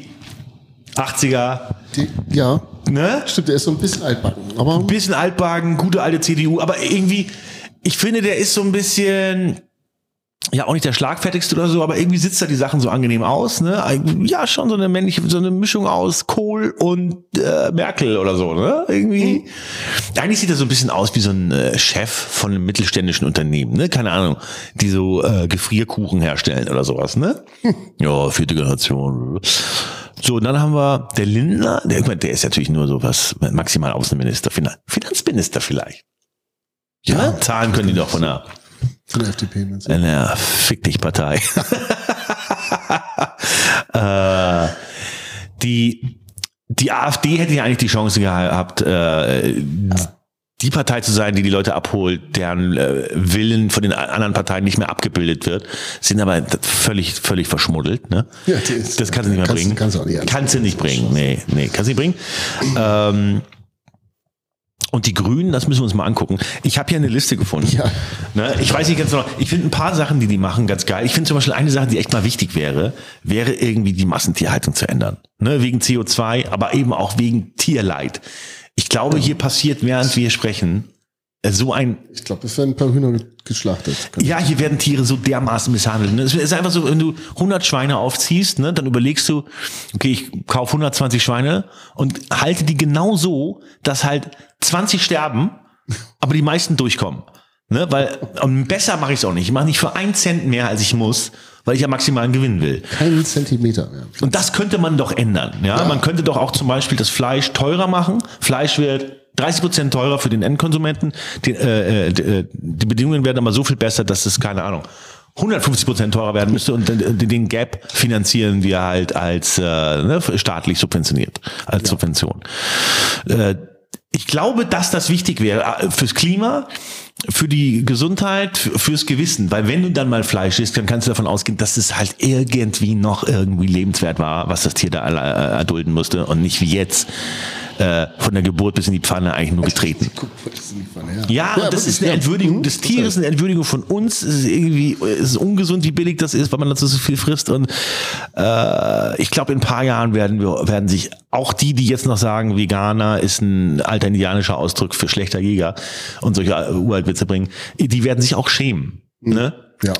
80er. Die, ja, ne? Stimmt, der ist so ein bisschen altbacken. Aber Ein bisschen altbagen, gute alte CDU, aber irgendwie, ich finde, der ist so ein bisschen, ja, auch nicht der schlagfertigste oder so, aber irgendwie sitzt da die Sachen so angenehm aus, ne? Ja, schon so eine männliche, so eine Mischung aus Kohl und äh, Merkel oder so, ne? Irgendwie. Eigentlich sieht er so ein bisschen aus wie so ein äh, Chef von einem mittelständischen Unternehmen, ne? Keine Ahnung, die so äh, Gefrierkuchen herstellen oder sowas, ne? [laughs] Ja, vierte Generation. So, und dann haben wir der Lindner, der, der ist natürlich nur so was, maximal Außenminister, Finan Finanzminister vielleicht. Ja, Zahlen können die doch von der von der FDP. meinst du? der Fick dich Partei. [laughs] äh, die, die AfD hätte ja eigentlich die Chance gehabt, äh, die Partei zu sein, die die Leute abholt, deren äh, Willen von den anderen Parteien nicht mehr abgebildet wird, sind aber völlig, völlig verschmuddelt. Ne? Ja, ist- das kannst du nicht mehr kannst- bringen. kannst du auch nicht Kannst du nicht bringen. Nee, nee, kannst du nicht bringen. [clears throat] Ähm, und die Grünen, das müssen wir uns mal angucken. Ich habe hier eine Liste gefunden. Ja. Ne, ich weiß nicht ganz genau. Ich finde ein paar Sachen, die die machen, ganz geil. Ich finde zum Beispiel eine Sache, die echt mal wichtig wäre, wäre irgendwie die Massentierhaltung zu ändern. Ne, wegen CO2, aber eben auch wegen Tierleid. Ich glaube, hier passiert, während wir sprechen, äh, so ein Ich glaube, es werden ein paar Hühner geschlachtet. ja, hier werden Tiere so dermaßen misshandelt. ne? Es ist einfach so, wenn du 100 Schweine aufziehst, ne, dann überlegst du, okay, ich kaufe 120 Schweine und halte die genau so, dass halt 20 sterben, aber die meisten durchkommen. Ne, weil und besser mache ich es auch nicht. Ich mache nicht für einen Cent mehr, als ich muss, weil ich ja maximalen Gewinn will. Keinen Zentimeter mehr. Und das könnte man doch ändern. Ja? Man könnte doch auch zum Beispiel das Fleisch teurer machen. Fleisch wird 30 Prozent teurer für den Endkonsumenten. Die, äh, äh, die, äh, die Bedingungen werden aber so viel besser, dass es, keine Ahnung, 150 Prozent teurer werden müsste und den, den Gap finanzieren wir halt als äh, ne, staatlich subventioniert, als Subvention. Äh, ich glaube, dass das wichtig wäre äh, fürs Klima, für die Gesundheit, fürs Gewissen. Weil wenn du dann mal Fleisch isst, dann kannst du davon ausgehen, dass es halt irgendwie noch irgendwie lebenswert war, was das Tier da äh, erdulden musste und nicht wie jetzt äh, von der Geburt bis in die Pfanne eigentlich nur getreten. [laughs] Ja, und das ist eine. Entwürdigung Mhm, des Tieres, eine Entwürdigung von uns. Es ist irgendwie, es ist ungesund, wie billig das ist, weil man dazu so viel frisst. Und äh, ich glaube, in ein paar Jahren werden wir, werden sich auch die, die jetzt noch sagen, Veganer ist ein alter indianischer Ausdruck für schlechter Jäger und solche äh, Uraltwitze bringen, die werden sich auch schämen. Ne? Ja.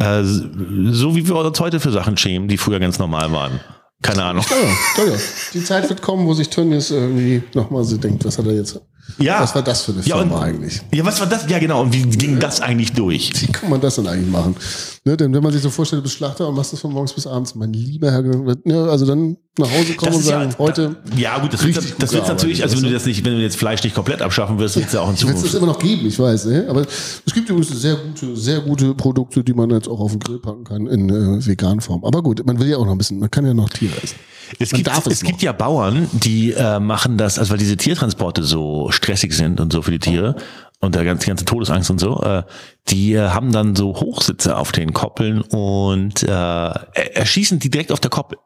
Äh, so wie wir uns heute für Sachen schämen, die früher ganz normal waren. Keine Ahnung. Ja, ja, ja. Die Zeit wird kommen, wo sich Tönnies irgendwie nochmal so denkt, was hat er jetzt? Ja. Was war das für eine Ja, Firma und- eigentlich? Ja, was war das? Ja, genau. Und wie ging das eigentlich durch? Wie kann man das denn eigentlich machen? Ne, denn wenn man sich so vorstellt, du bist Schlachter und machst das von morgens bis abends, mein lieber Herr, ne, also dann nach Hause kommen und sagen, ja, heute Ja, gut, das wird, das wird natürlich, also wenn du das nicht, wenn du jetzt Fleisch nicht komplett abschaffen wirst, wird es ja auch in Wird es Zukunft. immer noch geben, ich weiß, ne? aber es gibt übrigens sehr gute, sehr gute Produkte, die man jetzt auch auf den Grill packen kann in äh, veganen Form. Aber gut, man will ja auch noch ein bisschen, man kann ja noch Tiere essen. Es Man gibt, es es gibt ja Bauern, die äh, machen das, also weil diese Tiertransporte so stressig sind und so für die Tiere und da ganz, die ganze Todesangst und so, äh, die äh, haben dann so Hochsitze auf den Koppeln und äh, er- erschießen die direkt auf der Koppel.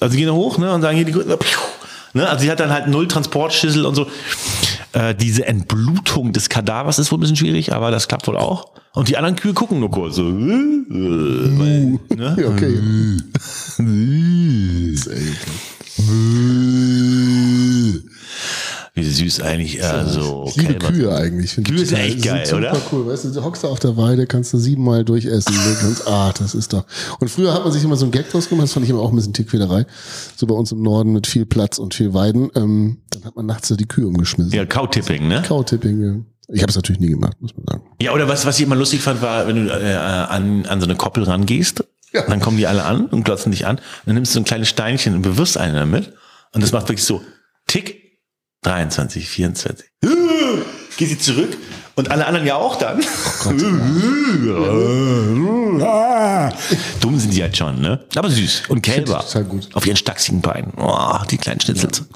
Also die gehen da hoch ne, und sagen hier die ne, also sie hat dann halt null Transportschüssel und so. Äh, diese Entblutung des Kadavers ist wohl ein bisschen schwierig, aber das klappt wohl auch. Und die anderen Kühe gucken nur kurz so. Äh, ne? Ja, okay. [laughs] [laughs] Wie süß eigentlich äh, so. Ich liebe Kälber- Kühe eigentlich. Finde Kühe ich sind total- echt geil, super oder? cool. Weißt du, du hockst da auf der Weide, kannst du siebenmal durchessen. Ganz, ah, das ist doch. Und früher hat man sich immer so ein Gag draus gemacht, das fand ich immer auch ein bisschen Tierquälerei. So bei uns im Norden mit viel Platz und viel Weiden. Ähm, dann hat man nachts so die Kühe umgeschmissen. Ja, Cow-Tipping, ne? Cow-Tipping, ja. Ich habe es natürlich nie gemacht, muss man sagen. Ja, oder was, was ich immer lustig fand, war, wenn du äh, an, an so eine Koppel rangehst, Ja. dann kommen die alle an und glotzen dich an. Dann nimmst du so ein kleines Steinchen und bewirfst einen damit. Und das macht wirklich so, tick, 23, 24. Geht sie zurück und alle anderen ja auch dann. [laughs] Dumm sind die halt schon, ne? Aber süß. Und Kälber. total gut. Auf ihren stachsigen Beinen. Oh, die kleinen Schnitzel. [laughs]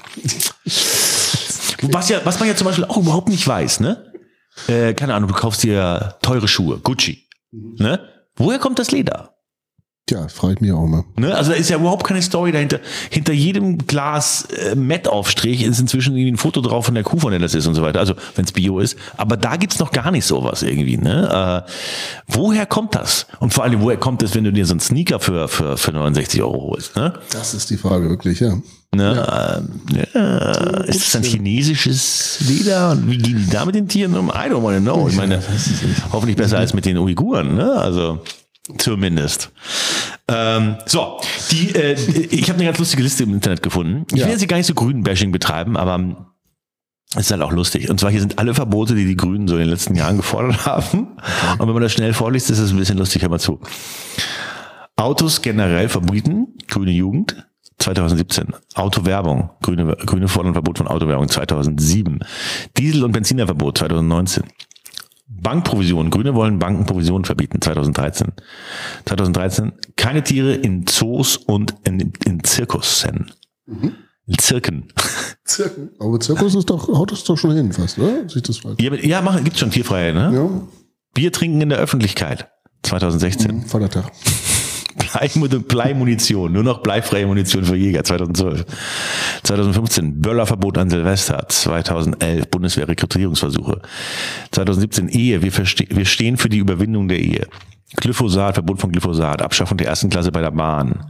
Was ja, was man ja zum Beispiel auch überhaupt nicht weiß, ne? Äh, keine Ahnung, du kaufst dir teure Schuhe, Gucci. Ne? Woher kommt das Leder? Ja, ich mich auch mal. Ne? Also da ist ja überhaupt keine Story dahinter. Hinter jedem Glas äh, Mettaufstrich ist inzwischen irgendwie ein Foto drauf von der Kuh, von der das ist und so weiter. Also wenn es Bio ist. Aber da gibt's noch gar nicht sowas irgendwie. Ne? Äh, woher kommt das? Und vor allem, woher kommt es, wenn du dir so einen Sneaker für, für, für 69 Euro holst? Ne? Das ist die Frage wirklich, ja. Ne? Ja. Ist das ein chinesisches Leder? Und wie gehen die da mit den Tieren um? I don't wanna know. Ich meine, hoffentlich besser als mit den Uiguren. Ne? Also zumindest. Ähm, so, die, äh, ich habe eine ganz lustige Liste im Internet gefunden. Ich Ja. will jetzt hier gar nicht so Grünen-Bashing betreiben, aber ähm, es ist halt auch lustig. Und zwar hier sind alle Verbote, die die Grünen so in den letzten Jahren gefordert [laughs] haben. Und wenn man das schnell vorliest, ist es ein bisschen lustig. Hör mal zu. Autos generell verbieten, grüne Jugend, 2017. Autowerbung, grüne, grüne fordern Verbot von Autowerbung 2007. Diesel- und Benzinerverbot 2019. Bankprovision, Grüne wollen Bankenprovision verbieten 2013. 2013 keine Tiere in Zoos und in, in Zirkussen. In Zirken. Zirkus. Aber Zirkus ist doch, haut das doch schon hin fast, oder? Sieht das falsch? Ja, ja machen, gibt's schon tierfreie, ne? Ja, Bier trinken in der Öffentlichkeit 2016. Vatertag. Blei- [laughs] Bleimunition, nur noch bleifreie Munition für Jäger 2012. 2015 Böllerverbot an Silvester. 2011 Bundeswehr-Rekrutierungsversuche. 2017 Ehe. Wir, wir stehen für die Überwindung der Ehe. Glyphosat, Verbot von Glyphosat, Abschaffung der ersten Klasse bei der Bahn.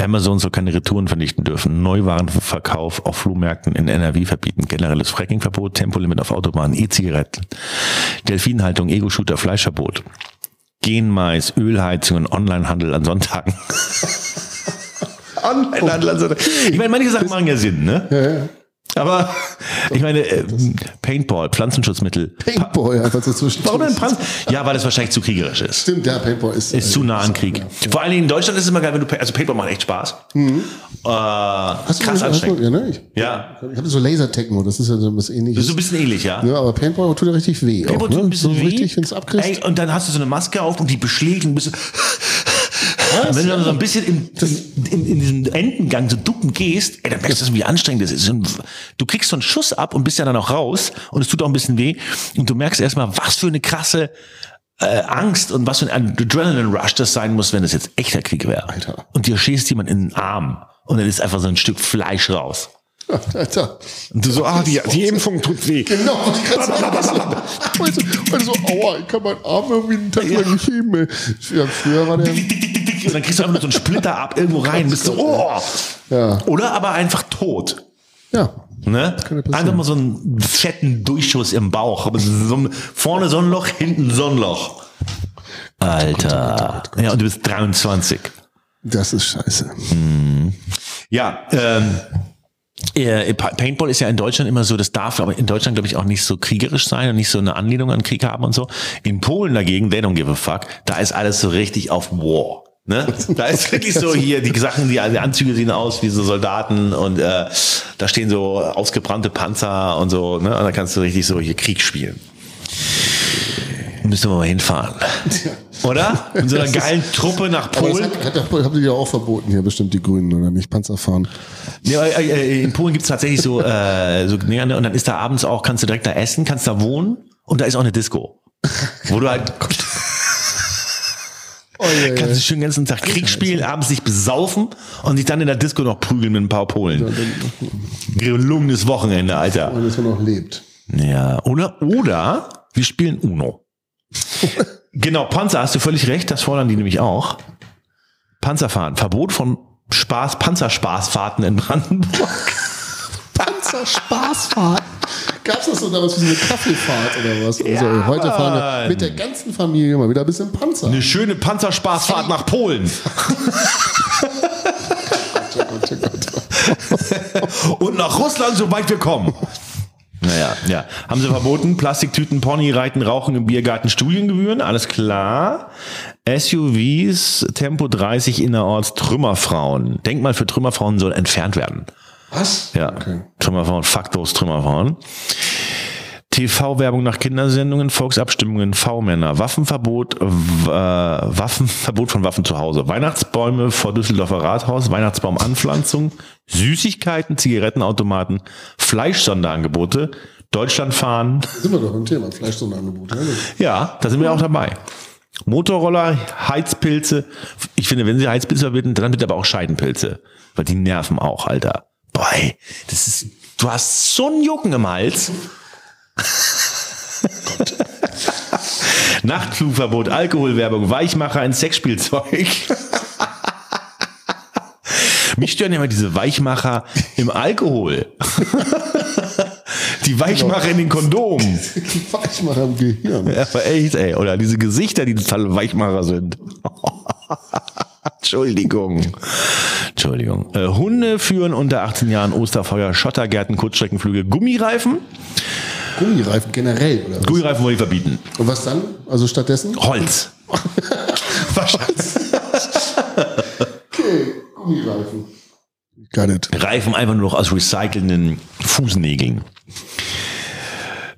Amazon soll keine Retouren vernichten dürfen. Neuwarenverkauf auf Flohmärkten in NRW verbieten. Generelles Frackingverbot, Tempolimit auf Autobahnen, E-Zigaretten. Delfinhaltung, Ego-Shooter, Fleischverbot. Genmais, Ölheizungen, Onlinehandel an Sonntagen. Onlinehandel an Sonntagen. Ich meine, manche Sachen machen ja Sinn, ne? Ja, ja. Aber [laughs] ich meine, äh, Paintball, Pflanzenschutzmittel. Paintball einfach dazwischen. Warum denn Pflanzen? Ja, weil es wahrscheinlich zu kriegerisch ist. Stimmt, ja, Paintball ist. Ist zu nah an Krieg. Vor allen Dingen in Deutschland ist es immer geil, wenn du, also Paintball macht echt Spaß. Äh, Hast du krass anstrengend. ja, ne? Ich, Ja. ich hatte so Laser-Techno, das ist ja so Das ähnliches. ist so ein bisschen ähnlich, ja. ja, aber Paintball tut ja richtig weh. Paintball auch, ne? tut ein bisschen so weh. richtig, wenn es abkriegst. Ey, und dann hast du so eine Maske auf und die beschlägt ein bisschen. [laughs] Und wenn du dann so ein bisschen in, in, in diesen Endengang so ducken gehst, ey, dann merkst du, wie anstrengend das ist. Du kriegst so einen Schuss ab und bist ja dann auch raus und es tut auch ein bisschen weh. Und du merkst erstmal, was für eine krasse äh, Angst und was für ein Adrenaline-Rush das sein muss, wenn das jetzt echter Krieg wäre. Alter. Und dir schießt jemand in den Arm und dann ist einfach so ein Stück Fleisch raus. Alter. Und du so, ah, die, die Impfung tut weh. Genau. Und so, und so, aua, ich kann meinen Arm irgendwie einen Tag lang nicht heben. ey. Ja, früher war der. Und dann kriegst du einfach nur so einen Splitter ab irgendwo rein, bist so, oh. Ja. Oder aber einfach tot. Ja. Ne? Einfach mal so einen fetten Durchschuss im Bauch. So vorne so ein Loch, hinten so ein Loch. Alter. Ja, und du bist 23. Das ist scheiße. Ja, ähm, äh, Pa- Paintball ist ja in Deutschland immer so, das darf aber in Deutschland, glaube ich, auch nicht so kriegerisch sein und nicht so eine Anlehnung an Krieg haben und so. In Polen dagegen, they don't give a fuck, da ist alles so richtig auf War. Ne? [laughs] Da ist wirklich so hier, die Sachen, die, die Anzüge sehen aus wie so Soldaten und äh, da stehen so ausgebrannte Panzer und so, ne? Und da kannst du richtig so hier Krieg spielen. Müssen wir mal hinfahren. [laughs] Oder? In so einer geilen Truppe nach Aber das Polen. hat, hat, haben die ja auch verboten hier bestimmt die Grünen oder nicht Panzer fahren. Ja, äh, äh, in Polen gibt's tatsächlich so, äh, so nee, und dann ist da abends auch, kannst du direkt da essen, kannst da wohnen und da ist auch eine Disco. Wo du halt [laughs] Oh, ja, kannst du schön den ganzen Tag Krieg spielen, abends dich besaufen und dich dann in der Disco noch prügeln mit ein paar Polen. Gelungenes Wochenende, Alter. Und dass man noch lebt. Ja, oder, oder wir spielen Uno. [laughs] genau, Panzer, hast du völlig recht, das fordern die nämlich auch. Panzerfahren, Verbot von Spaß, Panzerspaßfahrten in Brandenburg. [laughs] Panzerspaßfahrt. Gab es das so damals wie so eine Kaffeefahrt oder was? Also, heute fahren wir mit der ganzen Familie mal wieder ein bisschen Panzer. Eine schöne Panzerspaßfahrt nach Polen. [laughs] Und nach Russland, soweit wir kommen. Naja, ja. Haben sie verboten. Plastiktüten, Ponyreiten, Rauchen im Biergarten, Studiengebühren, alles klar. SUVs, Tempo 30 innerorts, Trümmerfrauen. Denkmal für Trümmerfrauen soll entfernt werden. Was? Ja, Okay. Trümmerfrauen, Faktos Trümmerfrauen. TV-Werbung nach Kindersendungen, Volksabstimmungen, V-Männer, Waffenverbot, äh, Waffenverbot von Waffen zu Hause, Weihnachtsbäume vor Düsseldorfer Rathaus, Weihnachtsbaumanpflanzung, Süßigkeiten, Zigarettenautomaten, Fleischsonderangebote, Deutschland fahren. Sind wir doch im Thema Fleischsonderangebot. Ja, Ja, da sind wir auch dabei. Motorroller, Heizpilze. Ich finde, wenn sie Heizpilze verbieten, dann bitte aber auch Scheidenpilze. Weil die nerven auch, Alter. Boy, das ist, du hast so einen Jucken im Hals. [laughs] Nachtflugverbot, Alkoholwerbung, Weichmacher, ein Sexspielzeug. Mich stören ja immer diese Weichmacher im Alkohol. Die Weichmacher in den Kondomen. Weichmacher im Gehirn. Ja, aber echt, ey. Oder diese Gesichter, die total Weichmacher sind. Entschuldigung. Entschuldigung. Äh, Hunde führen unter 18 Jahren Osterfeuer, Schottergärten, Kurzstreckenflüge, Gummireifen. Gummireifen generell, oder? was? Gummireifen wollen die verbieten. Und was dann? Also stattdessen? Holz. [laughs] Wahrscheinlich. Okay, Gummireifen. Got it. Reifen einfach nur noch aus recycelnden Fußnägeln.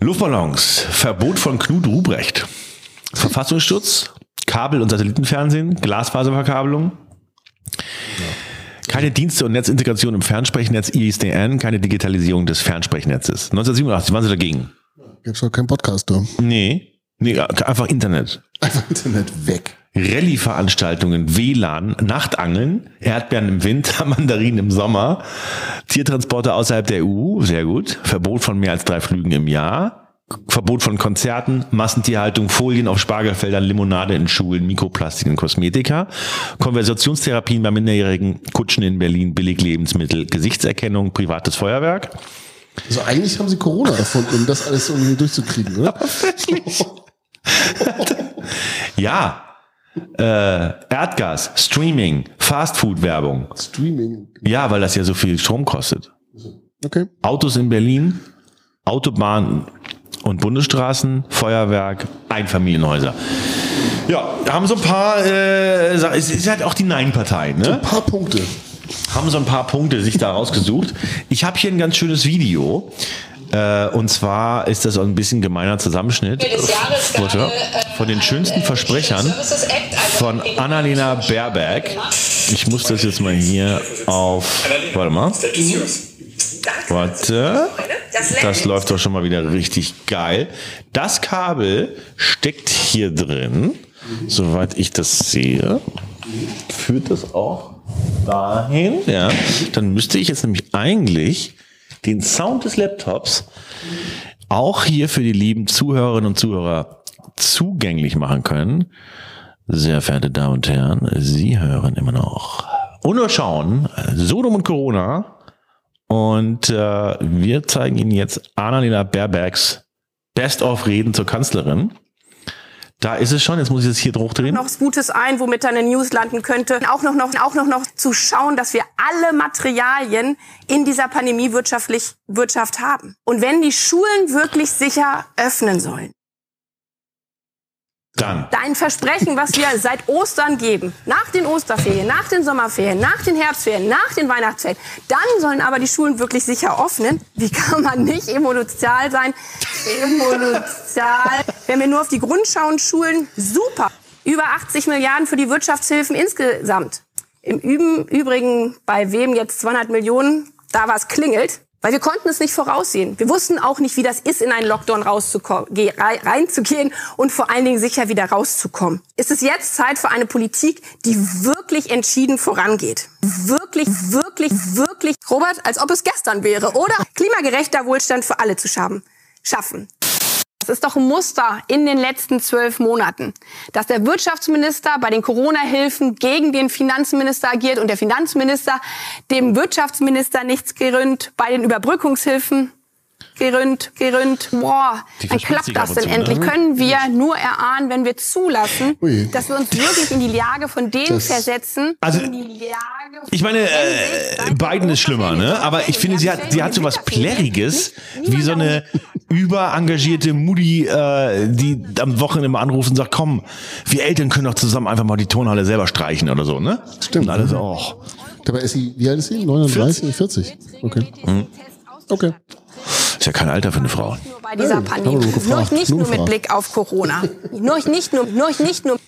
Luftballons. Verbot von Knut Ruprecht. Verfassungsschutz. Kabel- und Satellitenfernsehen. Glasfaserverkabelung. Keine Dienste- und Netzintegration im Fernsprechnetz ISDN, keine Digitalisierung des Fernsprechnnetzes. 1987 waren sie dagegen. Gibt's doch keinen Podcast da. Nee, nee, einfach Internet. Einfach Internet weg. Rallye-Veranstaltungen, WLAN, Nachtangeln, Erdbeeren im Winter, [laughs] Mandarinen im Sommer, Tiertransporte außerhalb der EU, sehr gut, Verbot von mehr als drei Flügen im Jahr, Verbot von Konzerten, Massentierhaltung, Folien auf Spargelfeldern, Limonade in Schulen, Mikroplastik in Kosmetika, Konversationstherapien bei Minderjährigen, Kutschen in Berlin, Billiglebensmittel, Gesichtserkennung, privates Feuerwerk. Also eigentlich haben sie Corona erfunden, um das alles irgendwie durchzukriegen, oder? [laughs] [laughs] Ja, äh, Erdgas, Streaming, Fastfood-Werbung. Streaming. Ja, weil das ja so viel Strom kostet. Okay. Autos in Berlin, Autobahnen und Bundesstraßen, Feuerwerk, Einfamilienhäuser. Ja, haben so ein paar, äh, es ist halt auch die Nein-Partei, ne? Ein paar Punkte. Haben so ein paar Punkte sich da rausgesucht. Ich habe hier ein ganz schönes Video. Äh, und zwar ist das ein bisschen gemeiner Zusammenschnitt [laughs] äh, von den schönsten äh, Versprechern also von Annalena Baerbeck. Ich muss das jetzt mal hier auf. Warte mal. Warte. Das läuft doch schon mal wieder richtig geil. Das Kabel steckt hier drin, soweit ich das sehe. Führt das auch dahin? Ja. Dann müsste ich jetzt nämlich eigentlich den Sound des Laptops auch hier für die lieben Zuhörerinnen und Zuhörer zugänglich machen können. Sehr verehrte Damen und Herren, Sie hören immer noch und nur schauen Sodom und Corona. Und äh, wir zeigen Ihnen jetzt Annalena Baerbecks Best-of-Reden zur Kanzlerin. Da ist es schon, jetzt muss ich das hier hochdrehen. noch was Gutes ein, womit dann in News landen könnte. Auch noch, noch, auch noch, noch zu schauen, dass wir alle Materialien in dieser Pandemie wirtschaftlich, Wirtschaft haben. Und wenn die Schulen wirklich sicher öffnen sollen, Dann. dein Versprechen, was wir seit Ostern geben, nach den Osterferien, nach den Sommerferien, nach den Herbstferien, nach den Weihnachtsferien, dann sollen aber die Schulen wirklich sicher öffnen. Wie kann man nicht emotional sein? Emotional. Wenn wir nur auf die Grund schauen, Schulen, super. Über 80 Milliarden für die Wirtschaftshilfen insgesamt. Im Übrigen, bei wem jetzt 200 Millionen, da was klingelt. Weil wir konnten es nicht voraussehen. Wir wussten auch nicht, wie das ist, in einen Lockdown reinzugehen und vor allen Dingen sicher wieder rauszukommen. Ist es jetzt Zeit für eine Politik, die wirklich entschieden vorangeht? Wirklich, wirklich, wirklich, Robert, als ob es gestern wäre, oder? Klimagerechter Wohlstand für alle zu schaffen. Schaffen. Das ist doch ein Muster in den letzten zwölf Monaten, dass der Wirtschaftsminister bei den Corona-Hilfen gegen den Finanzminister agiert und der Finanzminister dem Wirtschaftsminister nichts geründ, bei den Überbrückungshilfen geründ, geründ. Boah, dann klappt das denn zu, ne? endlich. Können wir nur erahnen, wenn wir zulassen, Ui. dass wir uns wirklich in die Lage von denen Das- versetzen. Also, in die Lage Ich meine, äh, Biden ist schlimmer, ne? Aber ich finde, sie hat, sie hat so was Plärriges, wie so eine überengagierte Mutti, äh, die am Wochenende mal anruft und sagt, komm, wir Eltern können doch zusammen einfach mal die Turnhalle selber streichen oder so, ne? Stimmt. Und alles, oh. Dabei ist sie, wie alt ist sie? 39, 40? Okay. Okay. Ist ja kein Alter für eine Frau. nur bei dieser Hey, Pandemie. nur nicht nur nur mit. Blick auf Corona. Nur nicht nur, nur nicht nur.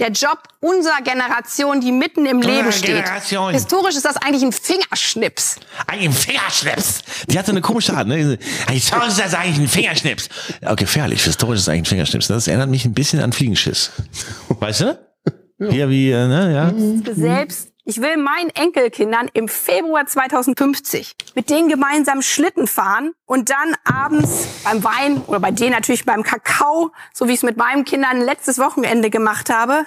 Der Job unserer Generation, die mitten im Leben steht. Generation. Historisch ist das eigentlich ein Fingerschnips. Eigentlich ein Fingerschnips. Die hat so eine komische Art, ne? Historisch ist das eigentlich ein Fingerschnips. Ja, gefährlich. Historisch ist eigentlich ein Fingerschnips. Das erinnert mich ein bisschen an Fliegenschiss. Weißt du? [laughs] Hier wie, äh, ne, ja. Selbst ich will meinen Enkelkindern im Februar 2050 mit denen gemeinsam Schlitten fahren und dann abends beim Wein oder bei denen natürlich beim Kakao, so wie ich es mit meinen Kindern letztes Wochenende gemacht habe,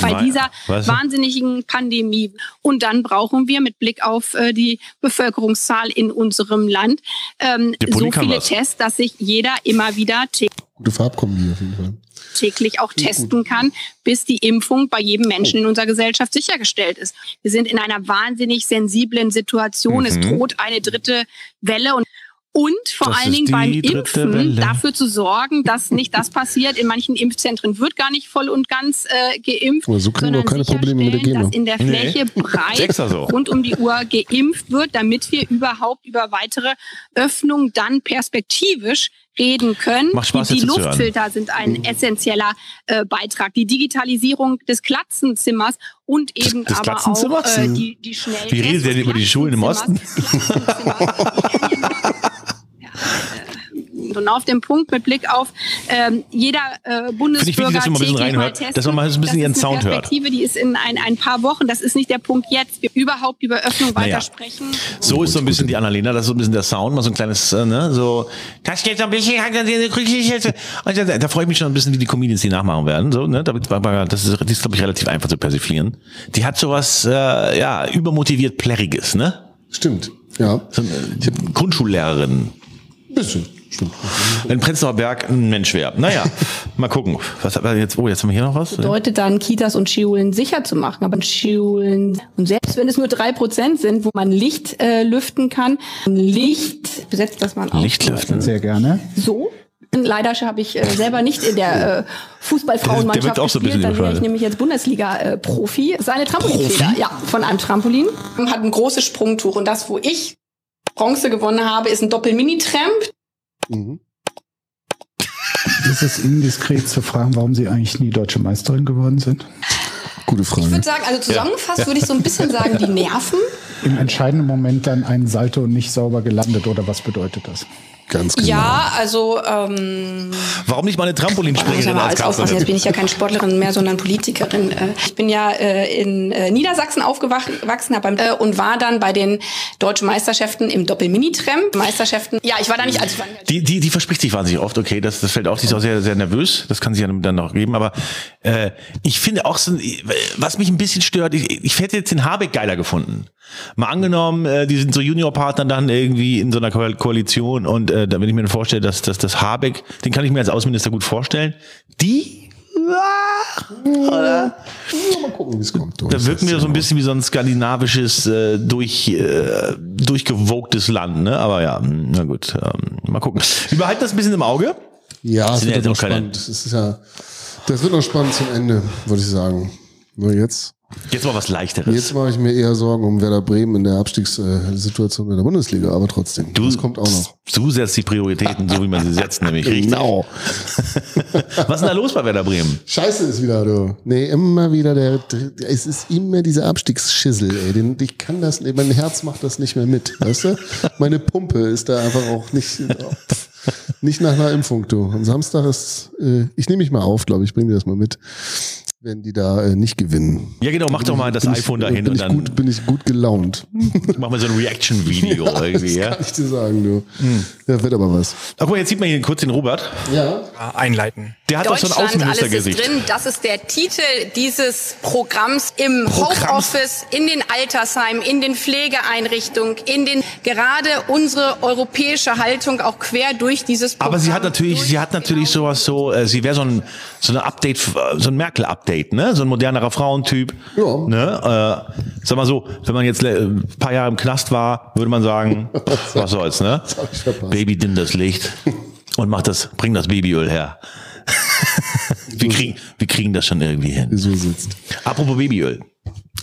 bei dieser wahnsinnigen Pandemie. Und dann brauchen wir mit Blick auf äh, die Bevölkerungszahl in unserem Land ähm, so viele. Tests, dass sich jeder immer wieder Gute Farbkombi auf jeden Fall. Täglich auch testen kann, bis die Impfung bei jedem Menschen in unserer Gesellschaft sichergestellt ist. Wir sind in einer wahnsinnig sensiblen Situation. Es droht eine dritte Welle und und vor Mhm. Das allen Dingen beim Impfen Welle. dafür zu sorgen, dass nicht das passiert. In manchen Impfzentren wird gar nicht voll und ganz äh, geimpft, so sondern keine Probleme mit der dass in der Nee. Fläche [laughs] breit Sechser so. rund um die Uhr geimpft wird, damit wir überhaupt über weitere Öffnungen dann perspektivisch reden können. Macht Spaß, die die. Luftfilter sind ein essentieller äh, Beitrag. Die Digitalisierung des Klassenzimmers und eben Des aber Klassenzimmers? auch äh, die, die Schnelltests Wie redet ihr denn über die Schulen im Osten? [laughs] Und auf dem Punkt mit Blick auf ähm, jeder äh, Bundesbürger wichtig, dass man mal ein bisschen täglich reinhört, testen. dass man mal ein bisschen Das ihren ist eine Sound hört. Perspektive, die ist in ein, ein paar Wochen. Das ist nicht der Punkt jetzt. Wir überhaupt über Öffnung Naja. weiter sprechen. So ist so ein bisschen die Annalena, das ist so ein bisschen der Sound, mal so ein kleines, äh, ne, so, das geht so ein bisschen, und da, da freue ich mich schon ein bisschen, wie die Comedians die nachmachen werden, so, ne, damit, das ist, das ist glaube ich, relativ einfach zu persiflieren. Die hat sowas, äh, ja, übermotiviert Plärriges, ne? Stimmt. Ja. So, äh, Grundschullehrerin. Bisschen. Stimmt. In Prenzlauer Berg ein Mensch wäre. Naja, [laughs] mal gucken. Was hat wir jetzt? Oh, jetzt haben wir hier noch was. bedeutet dann, Kitas und Schulen sicher zu machen. Aber Schulen, und selbst wenn es nur drei Prozent sind, wo man Licht äh, lüften kann, Licht besetzt das man auch. Lichtlüften. Sehr gerne. So. Leider habe ich äh, selber nicht in der äh, Fußballfrauenmannschaft auch so ein gespielt. bisschen Dann wäre ich nämlich jetzt Bundesliga-Profi. Das ist eine Trampolinfeder, ja, von einem Trampolin. Hat ein großes Sprungtuch. Und das, wo ich Bronze gewonnen habe, ist ein Doppel-Mini-Tramp. Mhm. Ist es indiskret zu fragen, warum Sie eigentlich nie deutsche Meisterin geworden sind? Gute Ich Frage. würde sagen, also zusammengefasst würde ich so ein bisschen sagen, die Nerven. Im entscheidenden Moment dann ein Salto nicht sauber gelandet oder was bedeutet das? Ganz genau. Ja, also ähm, Warum nicht mal eine Trampolinspringerin als aufpassen. Jetzt Kanzlerin? bin ich ja keine Sportlerin mehr, sondern Politikerin. Äh, Ich bin ja äh, in äh, Niedersachsen aufgewachsen hab beim, äh, und war dann bei den deutschen Meisterschaften im Doppel-Mini-Tramp. Meisterschaften. Ja, ich war da nicht als Die, die, die verspricht sich wahnsinnig oft, okay, das, das fällt auf, die ist auch sehr, sehr nervös, das kann sie ja dann noch geben, aber äh, ich finde auch so, was mich ein bisschen stört, ich, ich hätte jetzt den Habeck geiler gefunden. Mal angenommen, äh, die sind so Juniorpartner dann irgendwie in so einer Ko Koalition und äh, da wenn ich mir vorstelle, dass, dass das Habeck, den kann ich mir als Außenminister gut vorstellen, die Mal gucken, wie es kommt. da wirken wir so ein bisschen wie so ein skandinavisches, äh, durch, äh, durchgewogtes Land, ne? Aber ja, na gut, ähm, mal gucken. Wir behalten das ein bisschen im Auge. Ja, Sind ja wird jetzt noch spannend. Das ist ja, das wird noch spannend zum Ende, würde ich sagen. Nur jetzt, Jetzt mal was leichteres. jetzt mache ich mir eher Sorgen um Werder Bremen in der Abstiegssituation in der Bundesliga, aber trotzdem, das kommt auch noch. Du setzt die Prioritäten so, wie man sie setzt, nämlich richtig. Genau. [laughs] Was ist denn da los bei Werder Bremen? Scheiße ist wieder, du. Nee, immer wieder der, es ist immer dieser Abstiegsschissel, ey. Den, ich kann das, mein Herz macht das nicht mehr mit, weißt du? Meine Pumpe ist da einfach auch nicht, nicht nach einer Impfung, du. Am Samstag ist, äh, ich nehme mich mal auf, glaube ich, bring dir das mal mit, wenn die da äh, nicht gewinnen. Ja, genau, mach doch mal das ich- iPhone dahin bin und ich dann gut, bin ich gut gelaunt. machen wir so ein Reaction-Video [laughs] irgendwie, das ja? kann ich dir sagen, du. Ja, wird aber was. Ach, guck mal, jetzt sieht man hier kurz den Robert. Ja. einleiten. Der hat doch so ein Deutschland, alles ist Außenministergesicht. drin. Das ist der Titel dieses Programms im Homeoffice, in den Altersheimen, in den Pflegeeinrichtungen, in den gerade unsere europäische Haltung auch quer durch dieses Programm. Aber sie hat natürlich, sie hat natürlich sowas so, äh, sie wäre so ein, so eine Update, so ein Merkel-Update, ne? So ein modernerer Frauentyp. Ja. Ne? Äh, sag mal so, wenn man jetzt ein paar Jahre im Knast war, würde man sagen, [laughs] was soll's, ne? Baby dimm das Licht [laughs] und mach das, bring das Babyöl her. [laughs] wir kriegen, wir kriegen das schon irgendwie hin. So sitzt. Apropos Babyöl.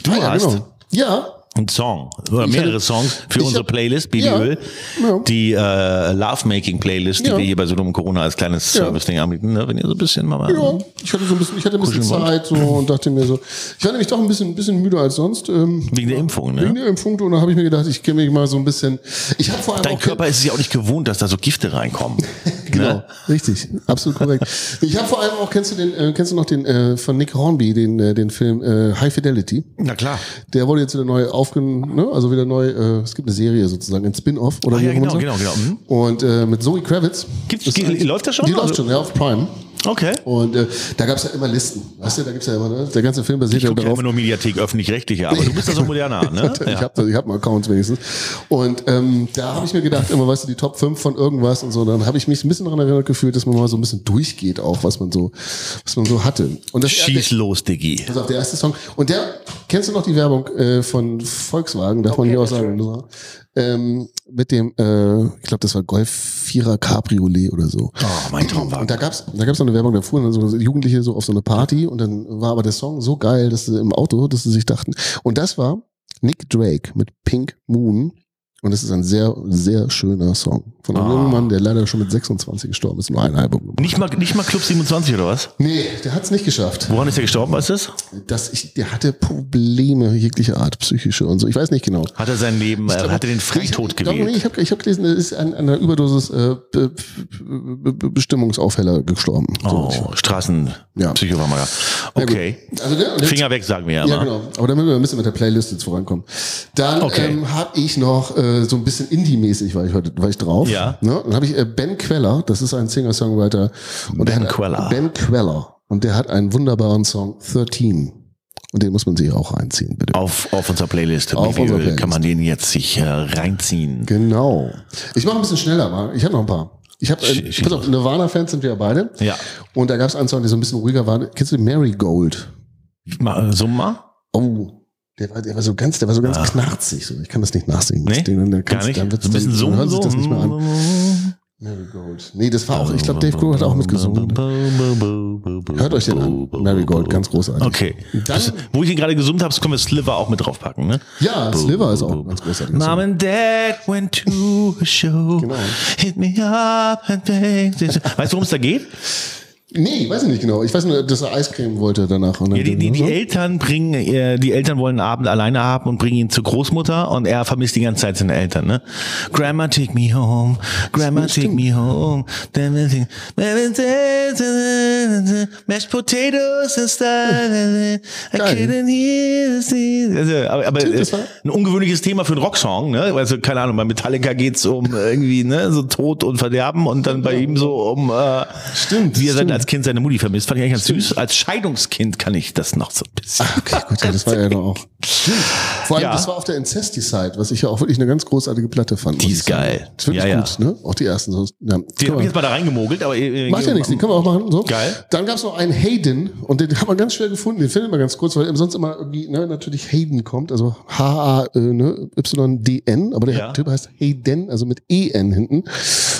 Du Ah, ja, hast, genau. Ja, ein Song oder mehrere Songs für unsere Playlist, Baby Ja, Öl. ja. Die äh, Lovemaking-Playlist, die Ja. wir hier bei Sodom Corona als kleines. Service-Ding anbieten, ne? wenn ihr so ein bisschen mal Ja, ich hatte so ein bisschen, ich hatte ein bisschen. Zeit so und dachte mir so, ich war nämlich doch ein bisschen, ein bisschen müder als sonst. Ähm, wegen der Impfung. Wegen Ne? der Impfung und da habe ich mir gedacht, ich kenne mich mal so ein bisschen. Ich habe vor allem Dein Körper ist es ja auch nicht gewohnt, dass da so Gifte reinkommen. [laughs] Genau, ne? richtig, [laughs] absolut korrekt. Ich habe vor allem auch, kennst du den, äh, kennst du noch den äh, von Nick Hornby, den, äh, den Film äh, High Fidelity? Na klar. Der wurde jetzt wieder neu aufgenommen, ne? also wieder neu, äh, es gibt eine Serie sozusagen, ein Spin-off oder wie ja, genau, man genau, sagt. genau. Mhm. Und äh, mit Zoe Kravitz. Gibt's- ist läuft das schon? Die läuft schon, ja, auf Prime. Okay. Und äh, da gab's ja immer Listen. Weißt du, da gibt's ja immer, ne? Der ganze Film basiert Ich ja ja darauf. immer nur Mediathek öffentlich-rechtliche, aber du bist [laughs] da so moderner, ne? Ich habe ich hab einen Account wenigstens. Und ähm, da habe ich mir gedacht, immer, weißt du, die Top 5 von irgendwas und so, dann habe ich mich ein bisschen daran erinnert gefühlt, dass man mal so ein bisschen durchgeht auch, was man so, was man so hatte. Und das Schieß los, Diggi. Pass auf, der erste Song. Und der, kennst du noch die Werbung äh, von Volkswagen, darf man hier auch sagen, oder? Ähm, mit dem, äh, ich glaube, das war Golf 4er Cabriolet oder so. Oh, mein Traumwagen. Und da gab's, da gab's noch eine Werbung, da fuhren dann so Jugendliche so auf so eine Party und dann war aber der Song so geil, dass sie im Auto, dass sie sich dachten. Und das war Nick Drake mit Pink Moon. Und das ist ein sehr, sehr schöner Song. Von einem Ah. jungen Mann, der leider schon mit 26 gestorben ist, nur ein Album. Nicht mal, nicht mal Club 27 oder was? Nee, der hat's nicht geschafft. Woran ist der gestorben, weißt du das? Das ich, der hatte Probleme jeglicher Art, psychische und so. Ich weiß nicht genau. Hat er sein Leben, glaube, hat er den Freitod gewählt? Nee, ich habe ich hab gelesen, er ist an, an einer Überdosis äh, Be Be Be Bestimmungsaufheller gestorben. So, Oh, Straßenpsychopharmaka. Ja, gut. Okay. Also, der, und jetzt- Finger weg, sagen wir ja. Ja, genau. Aber damit wir ein bisschen mit der Playlist jetzt vorankommen. Dann Okay. ähm, habe ich noch äh, so ein bisschen Indie-mäßig war ich heute war ich drauf. Ja. Ne? Dann habe ich äh, Ben Queller, das ist ein Singer-Songwriter. Und der Ben hat, Queller. Ben Queller. Und der hat einen wunderbaren Song 13. Und den muss man sich auch reinziehen, bitte. Auf, auf unserer Playlist, Auf unserer Playlist. kann man den jetzt sich äh, reinziehen. Genau. Ich mache ein bisschen schneller, mal. Ich habe noch ein paar. Ich habe, äh, pass auf, Nirvana-Fans sind wir ja beide. Ja. Und da gab es einen Song, der so ein bisschen ruhiger war. Kennst du Marigold? So mal? Oh, der war, der war so ganz, der war so ganz knarzig. So. Ich kann das nicht nachsingen. Nee, Ding, dann, dann gar nicht. Dann wird's, ein bisschen so, dann hören sich so. das nicht mehr an. Marigold. Nee, das war auch, ich glaube, Dave Grohl hat auch mitgesungen. Hört euch den an. Marigold, ganz großartig. Okay. Dann- Das, wo ich ihn gerade gesummt habe, können wir Sliver auch mit draufpacken, ne? Ja, Sliver ist auch ein ganz großartig. Mom and Dad went to a show. Genau. Hit me up and bang. Weißt du, worum es da geht? Nee, weiß ich nicht genau. Ich weiß nur, dass er Eiscreme wollte danach. Und dann Ja, die, die, die so. Eltern bringen, äh, die Eltern wollen einen Abend alleine haben und bringen ihn zur Großmutter und er vermisst die ganze Zeit seine Eltern, ne? Grandma take me home, Grandma take me home. Mashed potatoes and stuff. I couldn't hear the. Also, aber äh, ein ungewöhnliches Thema für einen Rocksong, ne? Also keine Ahnung, bei Metallica geht's um irgendwie ne so Tod und Verderben und dann bei ihm so um äh, Stimmt, wie er stimmt. Als Kind seine Mutti vermisst. Fand ich eigentlich ganz süß. Als Scheidungskind kann ich das noch so ein bisschen. Okay, gut, ja, das war ja noch auch. Stimmt. Vor allem, Ja. das war auf der Incesticide, was ich ja auch wirklich eine ganz großartige Platte fand. Die ist geil. Ist wirklich Ja, ja. gut, ne? Auch die ersten. So, ja. Die habe ich jetzt mal da reingemogelt, aber äh, Macht ja nichts, den können wir auch machen. So. Geil. Dann gab es noch einen Hayden und den hat man ganz schwer gefunden. Den findet man ganz kurz, weil sonst immer irgendwie ne, natürlich Hayden kommt, also H-A-Y-D-N, aber der Ja. Typ heißt Hayden, also mit E-N hinten.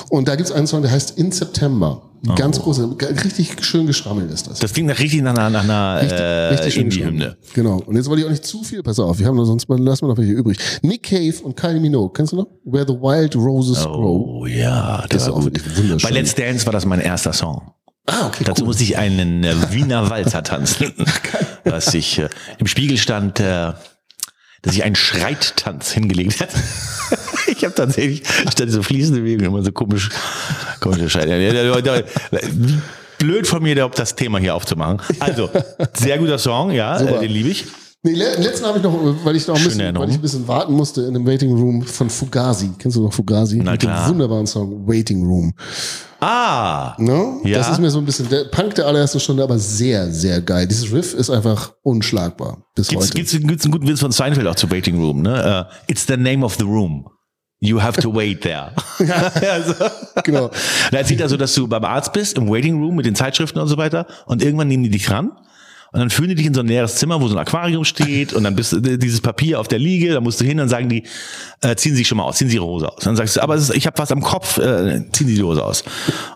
Und da gibt es einen Song, der heißt In September. Ganz groß, richtig schön geschrammelt ist das. Das klingt nach richtig nach einer, nach einer äh, schön Indie-Hymne. Genau. Und jetzt wollte ich auch nicht zu viel, pass auf, wir haben noch sonst mal, lassen wir noch welche übrig. Nick Cave und Kylie Minogue, kennst du noch? Where the Wild Roses Grow. Oh ja, Das ist war auch gut. wirklich wunderschön. Bei Let's Dance war das mein erster Song. Ah, okay, Dazu cool. musste ich einen äh, Wiener Walzer tanzen, [laughs] dass ich äh, im Spiegel stand, äh, dass ich einen Schreittanz hingelegt hat. [laughs] ich habe tatsächlich statt so fließende Bewegungen immer so komisch, komische Schreit. Ja, ja, ja, ja, Wie blöd von mir, das Thema hier aufzumachen. Also, sehr guter Song, ja, Super. äh, den liebe ich. Nee, le letzten habe ich noch, weil ich noch ein bisschen, weil ich ein bisschen warten musste in einem Waiting Room von Fugazi. Kennst du noch Fugazi? Na Mit klar. dem wunderbaren Song Waiting Room. Ah, Ne? Ja. Das ist mir so ein bisschen der Punk der allerersten Stunde, aber sehr, sehr geil. Dieses Riff ist einfach unschlagbar bis Gibt's, heute. gibt's, gibt's einen guten Witz von Seinfeld auch zu Waiting Room, ne? Uh, it's the name of the room. You have to wait there. [laughs] [laughs] also, Genau. Da erzählt er so, dass du beim Arzt bist, im Waiting Room mit den Zeitschriften und so weiter und irgendwann nehmen die dich ran und dann führen die dich in so ein leeres Zimmer, wo so ein Aquarium steht und dann bist du dieses Papier auf der Liege, da musst du hin und sagen die, äh, ziehen Sie sich schon mal aus, ziehen Sie Ihre Hose aus. dann sagst du, aber ist, ich habe was am Kopf, äh, ziehen Sie die Hose aus.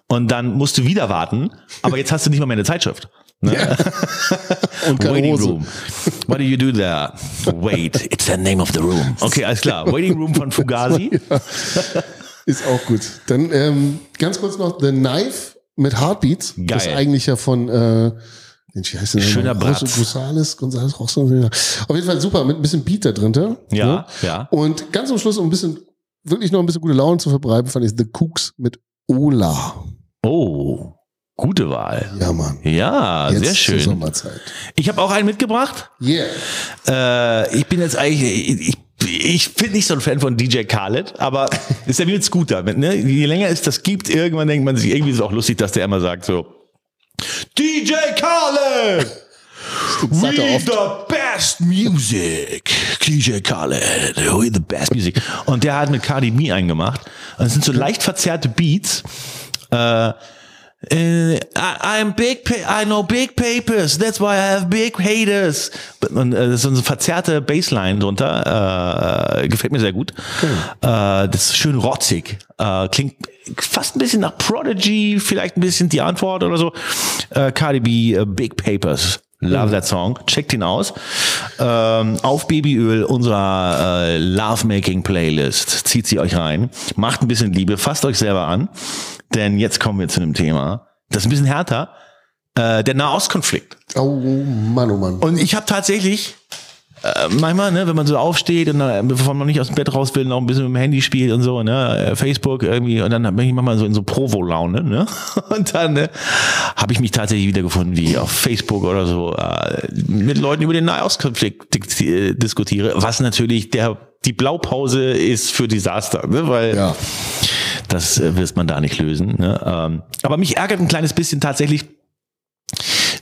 Und dann musst du wieder warten, aber jetzt hast du nicht mal mehr eine Zeitschrift. Ne? [laughs] Und keine Waiting Hose. Room. What do you do there? Wait, it's the name of the room. Okay, alles klar. Waiting Room von Fugazi. [laughs] Ist auch gut. Dann ähm, ganz kurz noch The Knife mit Heartbeats. Geil. Das eigentlich ja von äh, Mensch, wie heißt der Schöner? Bratz. Gonzales, Gonzales Rosso. Auf jeden Fall super, mit ein bisschen Beat da drin. Ja, Ne? ja. Und ganz am Schluss, um ein bisschen, wirklich noch ein bisschen gute Laune zu verbreiten, fand ich The Cooks mit Ola. Oh, gute Wahl. Ja, Mann. Ja, Jetzt sehr schön. Sommerzeit. Ich habe auch einen mitgebracht. Yeah. Äh, ich bin jetzt eigentlich, ich, ich, ich bin nicht so ein Fan von DJ Khaled, aber [laughs] ist ja wie mit Scooter. Ne? Je länger es das gibt, irgendwann denkt man sich, irgendwie ist es auch lustig, dass der immer sagt so, DJ Khaled! We the best music. DJ Khaled. We the best music. Und der hat mit Cardi B eingemacht. Und es sind so leicht verzerrte Beats. Äh, äh, I, I'm big, I know big papers, that's why I have big haters. Und äh, das ist so eine verzerrte Bassline drunter, äh, gefällt mir sehr gut. Äh, das ist schön rotzig, äh, klingt fast ein bisschen nach Prodigy, vielleicht ein bisschen die Antwort oder so. Äh, Cardi B, äh, Big Papers. Love that song. Checkt ihn aus. Ähm, auf Babyöl unserer äh, Lovemaking Playlist. Zieht sie euch rein. Macht ein bisschen Liebe. Fasst euch selber an. Denn jetzt kommen wir zu einem Thema. Das ist ein bisschen härter. Äh, der Nahostkonflikt. Oh Mann, oh Mann. Und ich habe tatsächlich äh, manchmal, ne, wenn man so aufsteht und dann, bevor man nicht aus dem Bett raus will, noch ein bisschen mit dem Handy spielt und so, ne, äh, Facebook irgendwie, und dann bin ich manchmal so in so Provo-Laune, ne, [laughs] und dann ne, habe ich mich tatsächlich wiedergefunden, wie ich auf Facebook oder so äh, mit Leuten über den Nahostkonflikt äh, diskutiere, was natürlich der die Blaupause ist für Desaster, ne, weil Ja. das äh, wird man da nicht lösen. Ne? Ähm, aber mich ärgert ein kleines bisschen tatsächlich,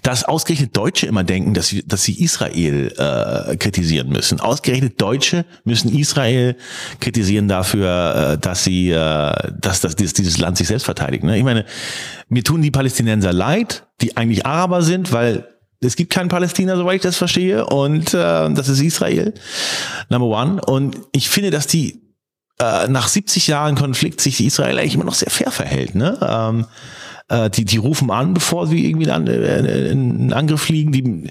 dass ausgerechnet Deutsche immer denken, dass sie, dass sie Israel äh, kritisieren müssen. Ausgerechnet Deutsche müssen Israel kritisieren dafür, äh, dass sie, äh, dass, dass dieses, dieses Land sich selbst verteidigt. Ne? Ich meine, mir tun die Palästinenser leid, die eigentlich Araber sind, weil es gibt keinen Palästina, soweit ich das verstehe, und äh, das ist Israel, Number One. Und ich finde, dass die äh, nach 70 Jahren Konflikt sich Israel eigentlich immer noch sehr fair verhält. Ne? Ähm, äh, die, die rufen an, bevor sie irgendwie an, äh, in Angriff fliegen. Die,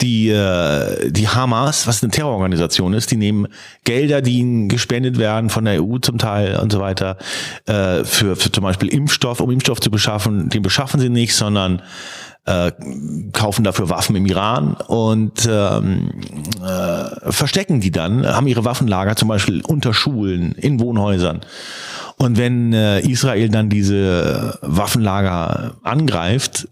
die, äh, die Hamas, was eine Terrororganisation ist, die nehmen Gelder, die ihnen gespendet werden von der EU zum Teil und so weiter, äh, für, für zum Beispiel Impfstoff, um Impfstoff zu beschaffen. Den beschaffen sie nicht, sondern äh, kaufen dafür Waffen im Iran und ähm, äh, verstecken die dann, haben ihre Waffenlager zum Beispiel unter Schulen, in Wohnhäusern. Und wenn äh, Israel dann diese Waffenlager angreift,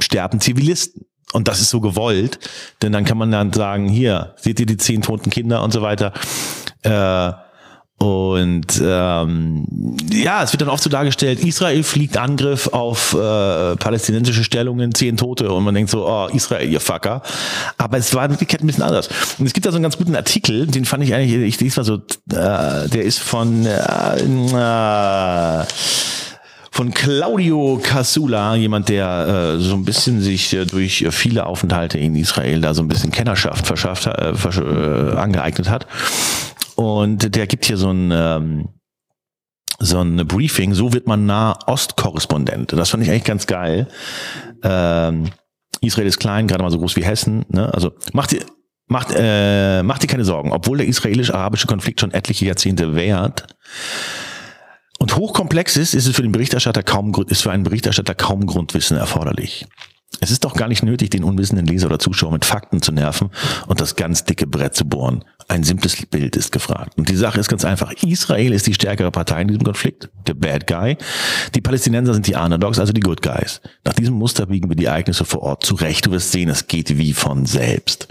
sterben Zivilisten. Und das ist so gewollt, denn dann kann man dann sagen, hier, seht ihr die zehn toten Kinder und so weiter. Äh, und ähm, ja, es wird dann oft so dargestellt, Israel fliegt Angriff auf äh, palästinensische Stellungen, zehn Tote und man denkt so, oh, Israel, ihr Fucker. Aber es war in Wirklichkeit ein bisschen anders. Und es gibt da so einen ganz guten Artikel, den fand ich eigentlich, ich lese mal so, äh, der ist von äh, äh, von Claudio Casula, jemand, der äh, so ein bisschen sich äh, durch viele Aufenthalte in Israel da so ein bisschen Kennerschaft verschafft, äh, äh, angeeignet hat. Und der gibt hier so ein ähm, so ein Briefing, so wird man Nah-Ost-Korrespondent. Das fand ich eigentlich ganz geil. Ähm, Israel ist klein, gerade mal so groß wie Hessen. Ne? Also macht dir, macht, äh, macht dir keine Sorgen. Obwohl der israelisch-arabische Konflikt schon etliche Jahrzehnte währt, und hochkomplex ist, ist es für den Berichterstatter kaum, ist für einen Berichterstatter kaum Grundwissen erforderlich. Es ist doch gar nicht nötig, den unwissenden Leser oder Zuschauer mit Fakten zu nerven und das ganz dicke Brett zu bohren. Ein simples Bild ist gefragt. Und die Sache ist ganz einfach. Israel ist die stärkere Partei in diesem Konflikt, der Bad Guy. Die Palästinenser sind die Underdogs, also die Good Guys. Nach diesem Muster biegen wir die Ereignisse vor Ort zurecht. Du wirst sehen, es geht wie von selbst.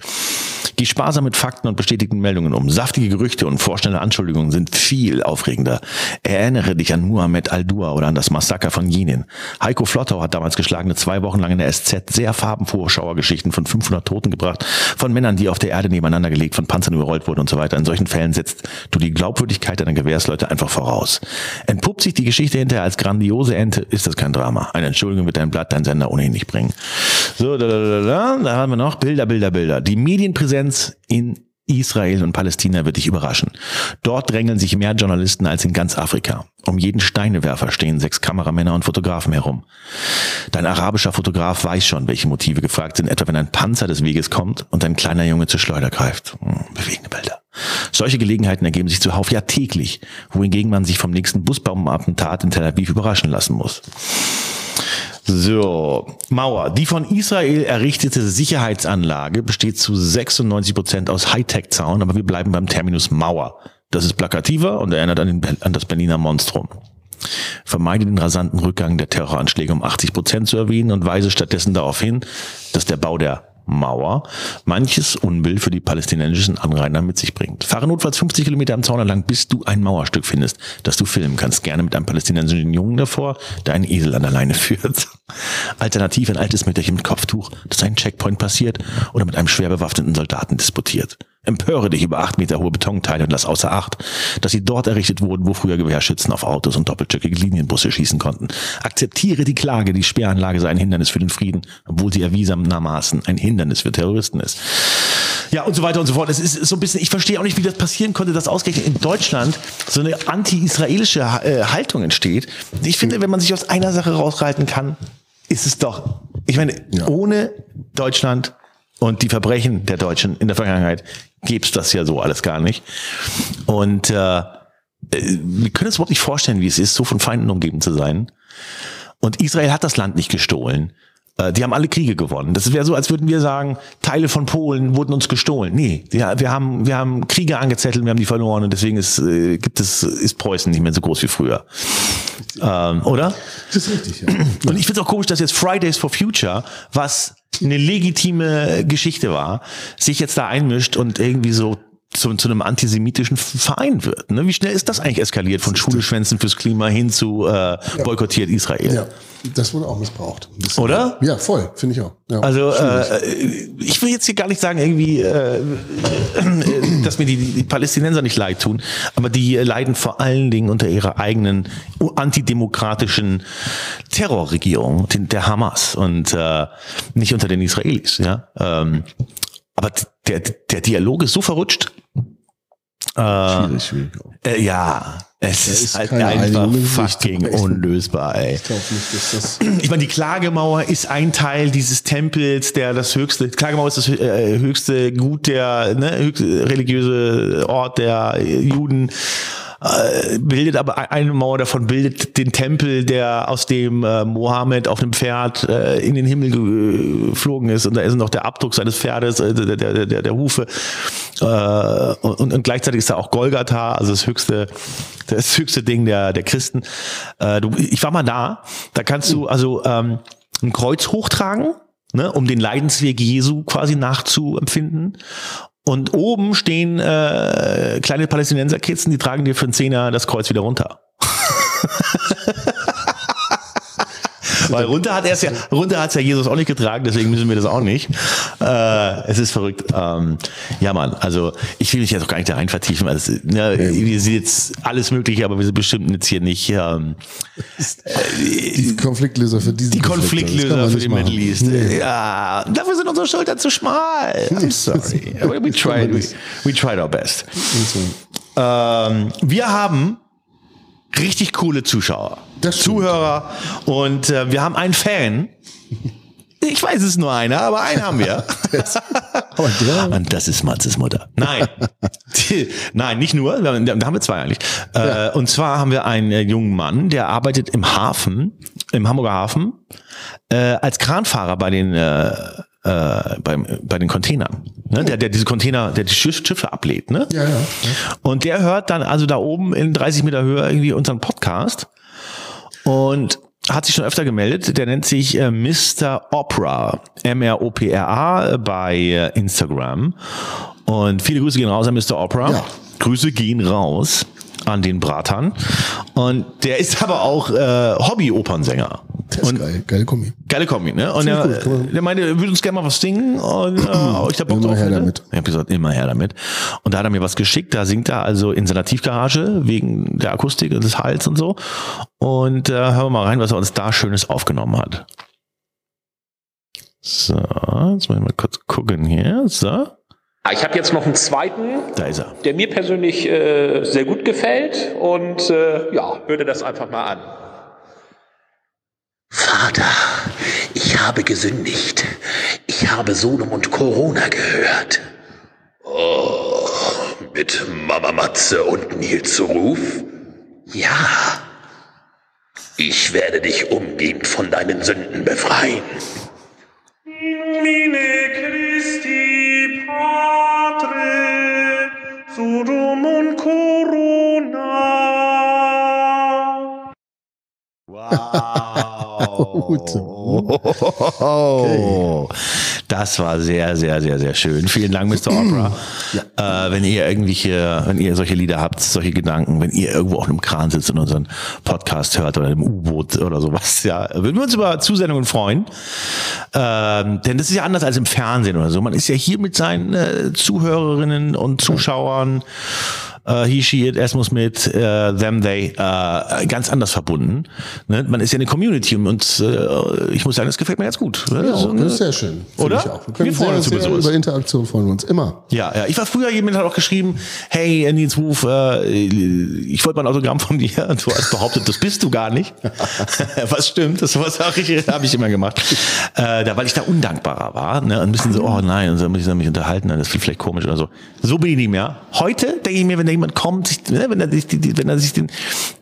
Geh sparsam mit Fakten und bestätigten Meldungen um. Saftige Gerüchte und vorschnelle Anschuldigungen sind viel aufregender. Erinnere dich an Muhammad al-Dua oder an das Massaker von Jenin. Heiko Flottau hat damals geschlagene zwei Wochen lang in der SZ sehr farbenfrohe Schauergeschichten von 500 Toten gebracht, von Männern, die auf der Erde nebeneinander gelegt, von Panzern überrollt wurden und so weiter. In solchen Fällen setzt du die Glaubwürdigkeit deiner Gewährsleute einfach voraus. Entpuppt sich die Geschichte hinterher als grandiose Ente, ist das kein Drama. Eine Entschuldigung wird dein Blatt, dein Sender ohnehin nicht bringen. So, da, da, da, da, da haben wir noch Bilder, Bilder, Bilder. Die Medienpräsenz in Israel und Palästina wird dich überraschen. Dort drängeln sich mehr Journalisten als in ganz Afrika. Um jeden Steinewerfer stehen sechs Kameramänner und Fotografen herum. Dein arabischer Fotograf weiß schon, welche Motive gefragt sind, etwa wenn ein Panzer des Weges kommt und ein kleiner Junge zur Schleuder greift. Hm, bewegende Bilder. Solche Gelegenheiten ergeben sich zuhauf ja täglich, wohingegen man sich vom nächsten Busbombenattentat in Tel Aviv überraschen lassen muss. So, Mauer. Die von Israel errichtete Sicherheitsanlage besteht zu 96 Prozent aus Hightech-Zaun, aber wir bleiben beim Terminus Mauer. Das ist plakativer und erinnert an, den, an das Berliner Monstrum. Vermeide den rasanten Rückgang der Terroranschläge um 80 Prozent zu erwähnen und weise stattdessen darauf hin, dass der Bau der Mauer manches Unbill für die palästinensischen Anrainer mit sich bringt. Fahre notfalls 50 Kilometer am Zaun entlang, bis du ein Mauerstück findest, das du filmen kannst. Gerne mit einem palästinensischen Jungen davor, der einen Esel an der Leine [laughs] führt. Alternativ ein altes Mütterchen mit Kopftuch, das einen Checkpoint passiert oder mit einem schwer bewaffneten Soldaten disputiert. Empöre dich über acht Meter hohe Betonteile und lass außer Acht, dass sie dort errichtet wurden, wo früher Gewehrschützen auf Autos und doppelstöckige Linienbusse schießen konnten. Akzeptiere die Klage, die Sperranlage sei ein Hindernis für den Frieden, obwohl sie erwiesenermaßen ein Hindernis für Terroristen ist. Ja, und so weiter und so fort. Es ist so ein bisschen, ich verstehe auch nicht, wie das passieren konnte, dass ausgerechnet in Deutschland so eine anti-israelische äh, Haltung entsteht. Ich finde, wenn man sich aus einer Sache raushalten kann, ist es doch, ich meine, Ja. ohne Deutschland und die Verbrechen der Deutschen in der Vergangenheit gäb's das ja so alles gar nicht. Und äh, äh, wir können uns überhaupt nicht vorstellen, wie es ist, so von Feinden umgeben zu sein. Und Israel hat das Land nicht gestohlen. Äh, Die haben alle Kriege gewonnen. Das wäre so, als würden wir sagen, Teile von Polen wurden uns gestohlen. Nee, wir, wir, haben, wir haben Kriege angezettelt, wir haben die verloren und deswegen ist, äh, gibt es, ist Preußen nicht mehr so groß wie früher. Ähm, oder? Das ist richtig, ja. Und ich finde es auch komisch, dass jetzt Fridays for Future, was eine legitime Geschichte war, sich jetzt da einmischt und irgendwie so zu, zu einem antisemitischen Verein wird. Ne? Wie schnell ist das eigentlich eskaliert von Schule schwänzen fürs Klima hin zu äh, boykottiert Israel? ja. Das wurde auch missbraucht. Oder? Ja, voll, finde ich auch. Ja. Also äh, ich will jetzt hier gar nicht sagen, irgendwie, äh, äh, dass mir die, die Palästinenser nicht leid tun, aber die leiden vor allen Dingen unter ihrer eigenen antidemokratischen Terrorregierung, den, der Hamas und äh, nicht unter den Israelis. Ja, ähm, aber der, der Dialog ist so verrutscht. Äh, schwierig, schwierig. äh, ja, es ist, ist halt einfach Einigung fucking unlösbar, ey. Ich glaube nicht, dass das. Ich meine, die Klagemauer ist ein Teil dieses Tempels, der das höchste, Klagemauer ist das äh, höchste Gut der, ne, höchste religiöse Ort der Juden, äh, bildet aber eine Mauer davon bildet den Tempel, der aus dem äh, Mohammed auf einem Pferd äh, in den Himmel geflogen ist und da ist noch der Abdruck seines Pferdes, äh, der, der, der, der Hufe äh, und, und gleichzeitig ist da auch Golgatha, also das höchste das höchste Ding der, der Christen. Du, ich war mal da, da kannst du also ähm, ein Kreuz hochtragen, ne, um den Leidensweg Jesu quasi nachzuempfinden. Und oben stehen äh, kleine Palästinenserkitzen, die tragen dir für einen Zehner das Kreuz wieder runter. [laughs] Weil runter hat er es ja, runter hat es ja Jesus auch nicht getragen, deswegen müssen wir das auch nicht. Äh, es ist verrückt. Ähm, ja, Mann, also ich will mich jetzt auch gar nicht da rein vertiefen. Also, ne, wir sind jetzt alles Mögliche, aber wir sind bestimmt jetzt hier nicht ähm, Die Konfliktlöser für diesen die Konfliktlöser für den machen. Middle East. Nee. Ja, dafür sind unsere Schultern zu schmal. [laughs] I'm sorry. We, tried, we, we tried our best. Ähm, wir haben richtig coole Zuschauer. Zuhörer und äh, wir haben einen Fan. Ich weiß, es ist nur einer, aber einen haben wir. [laughs] Und das ist Matzes Mutter. Nein. Nein, nicht nur. Wir haben, da haben wir zwei eigentlich. Äh, und zwar haben wir einen äh, jungen Mann, der arbeitet im Hafen, im Hamburger Hafen, äh, als Kranfahrer bei den, äh, beim, bei den Containern. Ne? Der, der diese Container, der die Schiff, Schiffe ablädt. Ne? ja, ja. Und der hört dann also da oben in 30 Meter Höhe irgendwie unseren Podcast und hat sich schon öfter gemeldet. Der nennt sich äh, Mr. Opera, M-R-O-P-R-A äh, bei äh, Instagram. Und viele Grüße gehen raus an Mr. Opera. Ja. Grüße gehen raus an den Bratan. Und der ist aber auch äh, Hobby-Opernsänger. Ist Und geil, geile Kombi. Geile Kombi, ne? Und er, gut, der meinte, er würde uns gerne mal was singen und äh, [clears throat] ich da Bock Immer drauf her damit. Ich habe gesagt, immer her damit. Und da hat er mir was geschickt, da singt er also in seiner Tiefgarage wegen der Akustik und des Hals und so. Und äh, hören wir mal rein, was er uns da Schönes aufgenommen hat. So, jetzt muss ich mal kurz gucken hier. So. Ah, Ich habe jetzt noch einen zweiten, Da ist er. der mir persönlich äh, sehr gut gefällt und äh, ja, dir das einfach mal an. Vater, ich habe gesündigt. Ich habe Sodom und Corona gehört. Oh, mit Mama Matze und Nils Ruf? Ja. Ich werde dich umgehend von deinen Sünden befreien. Mine Christi Patre, Sodom und Corona. Wow. Das war sehr, sehr, sehr, sehr schön. Vielen Dank, Mr. Opera. Äh, wenn ihr irgendwelche, wenn ihr solche Lieder habt, solche Gedanken, wenn ihr irgendwo auf einem Kran sitzt und unseren Podcast hört oder im U-Boot oder sowas, ja, würden wir uns über Zusendungen freuen. Ähm, denn das ist ja anders als im Fernsehen oder so. Man ist ja hier mit seinen äh, Zuhörerinnen und Zuschauern äh, he, she, it, es muss mit äh, them, they äh, ganz anders verbunden. Ne? Man ist ja eine Community und, äh, ich muss sagen, das gefällt mir ganz gut. Ja, So, das ist sehr schön. Oder? Ich auch. Wir, können Wir freuen uns über sowas. über Interaktion freuen wir uns immer. Ja, ja. Ich war früher, jemand hat auch geschrieben, hey, Nils Ruf, äh, ich wollte mal ein Autogramm von dir. Und du hast behauptet, das bist du gar nicht. [laughs] Was stimmt, das was auch ich, habe ich immer gemacht. Äh, da, weil ich da undankbarer war. Ne? Und ein bisschen so, oh nein, und dann muss ich mich unterhalten, das ist vielleicht komisch oder so. So bin ich nicht mehr. Heute denke ich mir, wenn da jemand kommt, sich, ne, wenn er sich, die, wenn er sich den,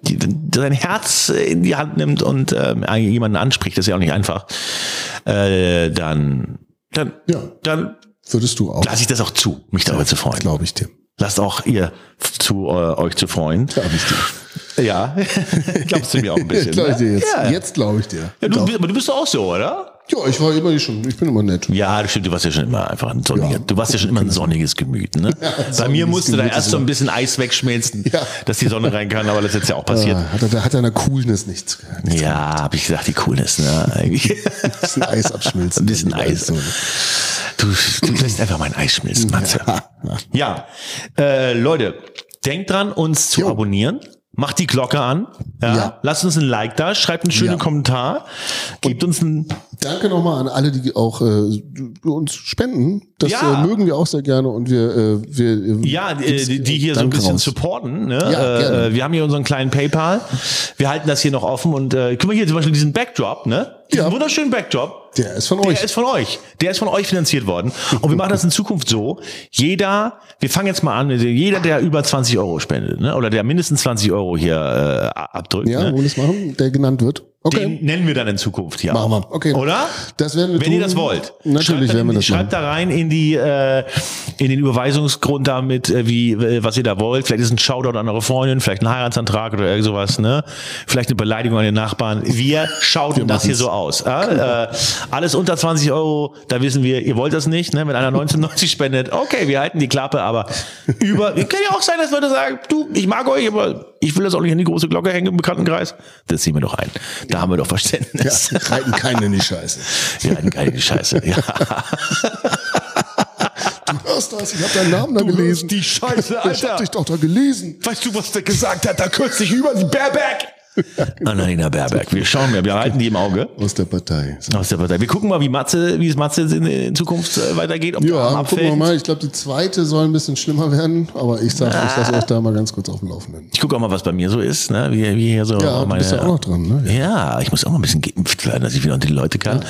die, sein Herz in die Hand nimmt und ähm, jemanden anspricht, das ist ja auch nicht einfach, äh, dann, dann, Ja. dann Würdest du auch. lasse ich das auch zu, mich darüber zu freuen. Glaube ich dir. Lasst auch ihr zu äh, euch zu freuen. Glaube ich dir. Ja, [laughs] glaubst du mir auch ein bisschen. [laughs] Glaube ich dir ne? jetzt. Ja. Jetzt glaube ich dir. Ja, du, aber du bist doch auch so, oder? Ja, ich war immer schon, ich bin immer nett. Ja, das stimmt, du warst ja schon immer einfach ein sonniger, Ja. du warst ja schon immer ein sonniges Gemüt, ne? [laughs] Bei mir musste da Gemüt erst ist so ein bisschen Eis wegschmelzen, Ja. dass die Sonne rein kann, aber das ist jetzt ja auch passiert. Ah, hat, er, hat er einer Coolness nichts. nichts Ja, habe ich gesagt, die Coolness, ne? Eigentlich. [laughs] Ein bisschen Eis abschmilzen. Ein bisschen Eis. Du, du lässt einfach mein Eis schmilzen, Matze. Ja, äh, Leute, denkt dran, uns zu Jo. abonnieren. Macht die Glocke an. Ja. Ja. Lasst uns ein Like da, schreibt einen schönen Ja. Kommentar. Gebt uns ein. Danke nochmal an alle, die auch äh, uns spenden. Das Ja. äh, mögen wir auch sehr gerne und wir, äh, wir äh, Ja, äh, die, die hier so ein bisschen raus. supporten. Ne? Ja, äh, wir haben hier unseren kleinen PayPal. Wir halten das hier noch offen und äh, guck mal hier zum Beispiel diesen Backdrop, ne? Diesen Ja. wunderschönen Backdrop. Der ist von Der euch. ist von euch. Der ist von euch finanziert worden. Und wir machen das in Zukunft so. Jeder, wir fangen jetzt mal an, jeder, der über 20 Euro spendet, ne? oder der mindestens 20 Euro hier äh, abdrückt, ja, ne? wir das machen, der genannt wird. Okay. den nennen wir dann in Zukunft hier. Machen wir. Okay. Oder? Das werden wir Wenn tun. ihr das wollt. Natürlich werden wir das Schreibt machen. da rein in die äh, in den Überweisungsgrund damit, äh, wie äh, was ihr da wollt. Vielleicht ist ein Shoutout an eure Freundin, vielleicht ein Heiratsantrag oder irgend sowas, ne? Vielleicht eine Beleidigung an den Nachbarn. Wir schauten das hier so aus. Äh? Äh, alles unter 20 Euro, da wissen wir, ihr wollt das nicht, ne? Wenn einer 1990 spendet, okay, wir halten die Klappe, aber über, [laughs] kann ja auch sein, dass Leute sagen, du, ich mag euch, aber ich will das auch nicht an die große Glocke hängen im Bekanntenkreis. Das ziehen wir doch ein. Da haben wir doch Ja, Verständnis. reiten keinen in die Scheiße. Wir halten keine Scheiße. Ja. [laughs] Du hörst das, ich habe deinen Namen da Du gelesen. die Scheiße, Ich Alter. hab dich doch da gelesen. Weißt du, was der gesagt hat? Da kürzlich über die Baerbeck. [laughs] Annalena Baerbeck. Wir schauen mal, wir halten die im Auge. Aus der Partei. So. Aus der Partei. Wir gucken mal, wie Matze, wie es Matze in, Zukunft äh, weitergeht. Ob Ja, gucken wir mal. Ich glaube, die zweite soll ein bisschen schlimmer werden, aber ich sag, ich lasse euch da mal ganz kurz auf dem Laufenden. Ich gucke auch mal, was bei mir so ist, ne? Wie, wie hier so Ja, meine. bist ja auch noch dran, ne? Ja, ich muss auch mal ein bisschen geimpft werden, dass ich wieder unter die Leute kann.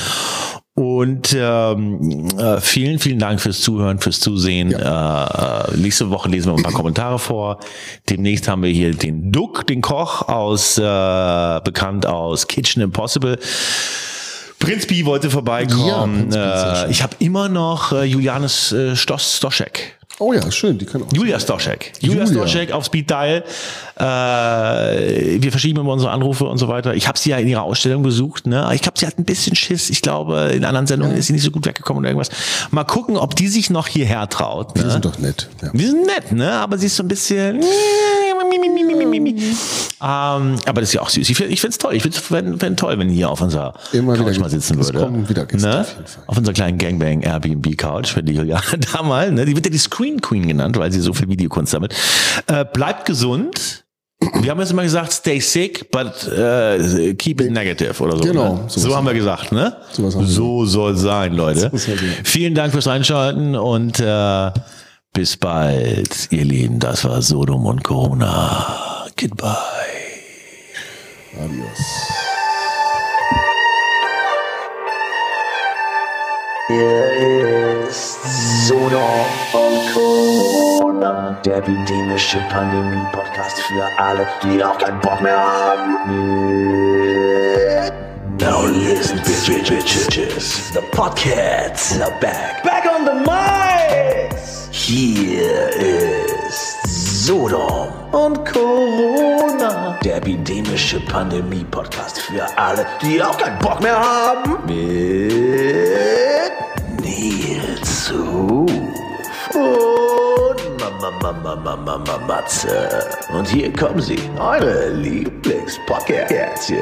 Und ähm, äh, vielen, vielen Dank fürs Zuhören, fürs Zusehen. Äh, äh, nächste Woche lesen wir ein paar Kommentare vor. Demnächst haben wir hier den Duck, den Koch aus äh, bekannt aus Kitchen Impossible. Prinz B wollte vorbeikommen. Ja, äh, ich habe immer noch äh, Julianes äh, Stos Stoschek. Oh ja, schön, die kann auch. Julia Stoschek. Julia, Julia. Stoschek auf Speed Dial. Äh, wir verschieben immer unsere Anrufe und so weiter. Ich habe sie ja in ihrer Ausstellung besucht. Ne? Ich glaube, sie hat ein bisschen Schiss. Ich glaube, in anderen Sendungen ist sie nicht so gut weggekommen oder irgendwas. Mal gucken, ob die sich noch hierher traut. Ne? Die sind doch nett. Ja. Wir sind nett, ne? Aber sie ist so ein bisschen. [laughs] Ähm, aber das ist ja auch süß. Ich, ich finde es toll. Ich finde es fänd toll, wenn hier auf unserer Immer Couch mal sitzen würde. kommen wieder Gäste ne? auf jeden Fall. Auf unserer kleinen Gangbang Airbnb Couch, wenn die Juliane [laughs] da mal, ne? Die wird ja die Screen Queen genannt, weil sie so viel Videokunst sammelt. Äh, bleibt gesund. Wir haben jetzt immer gesagt, stay sick, but äh, keep it negative oder so. Genau, Ne? So haben wir gesagt, ne? Wir So soll sein, Leute. So. Vielen Dank fürs Einschalten und äh, Bis bald, ihr Lieben. Das war Sodom und Corona. Goodbye. Adios. Hier ist Sodom und Corona, der epidemische Pandemie-Podcast für alle, die auch keinen Bock mehr haben. Now listen, bitch, bitch, bitches. The podcasts are back. Back on the mics. Hier ist Sodom und Corona, der epidemische Pandemie-Podcast für alle, die auch keinen Bock mehr haben. Mit Nils Ruf und Matze. Und hier kommen sie, eure Lieblingspodcasts.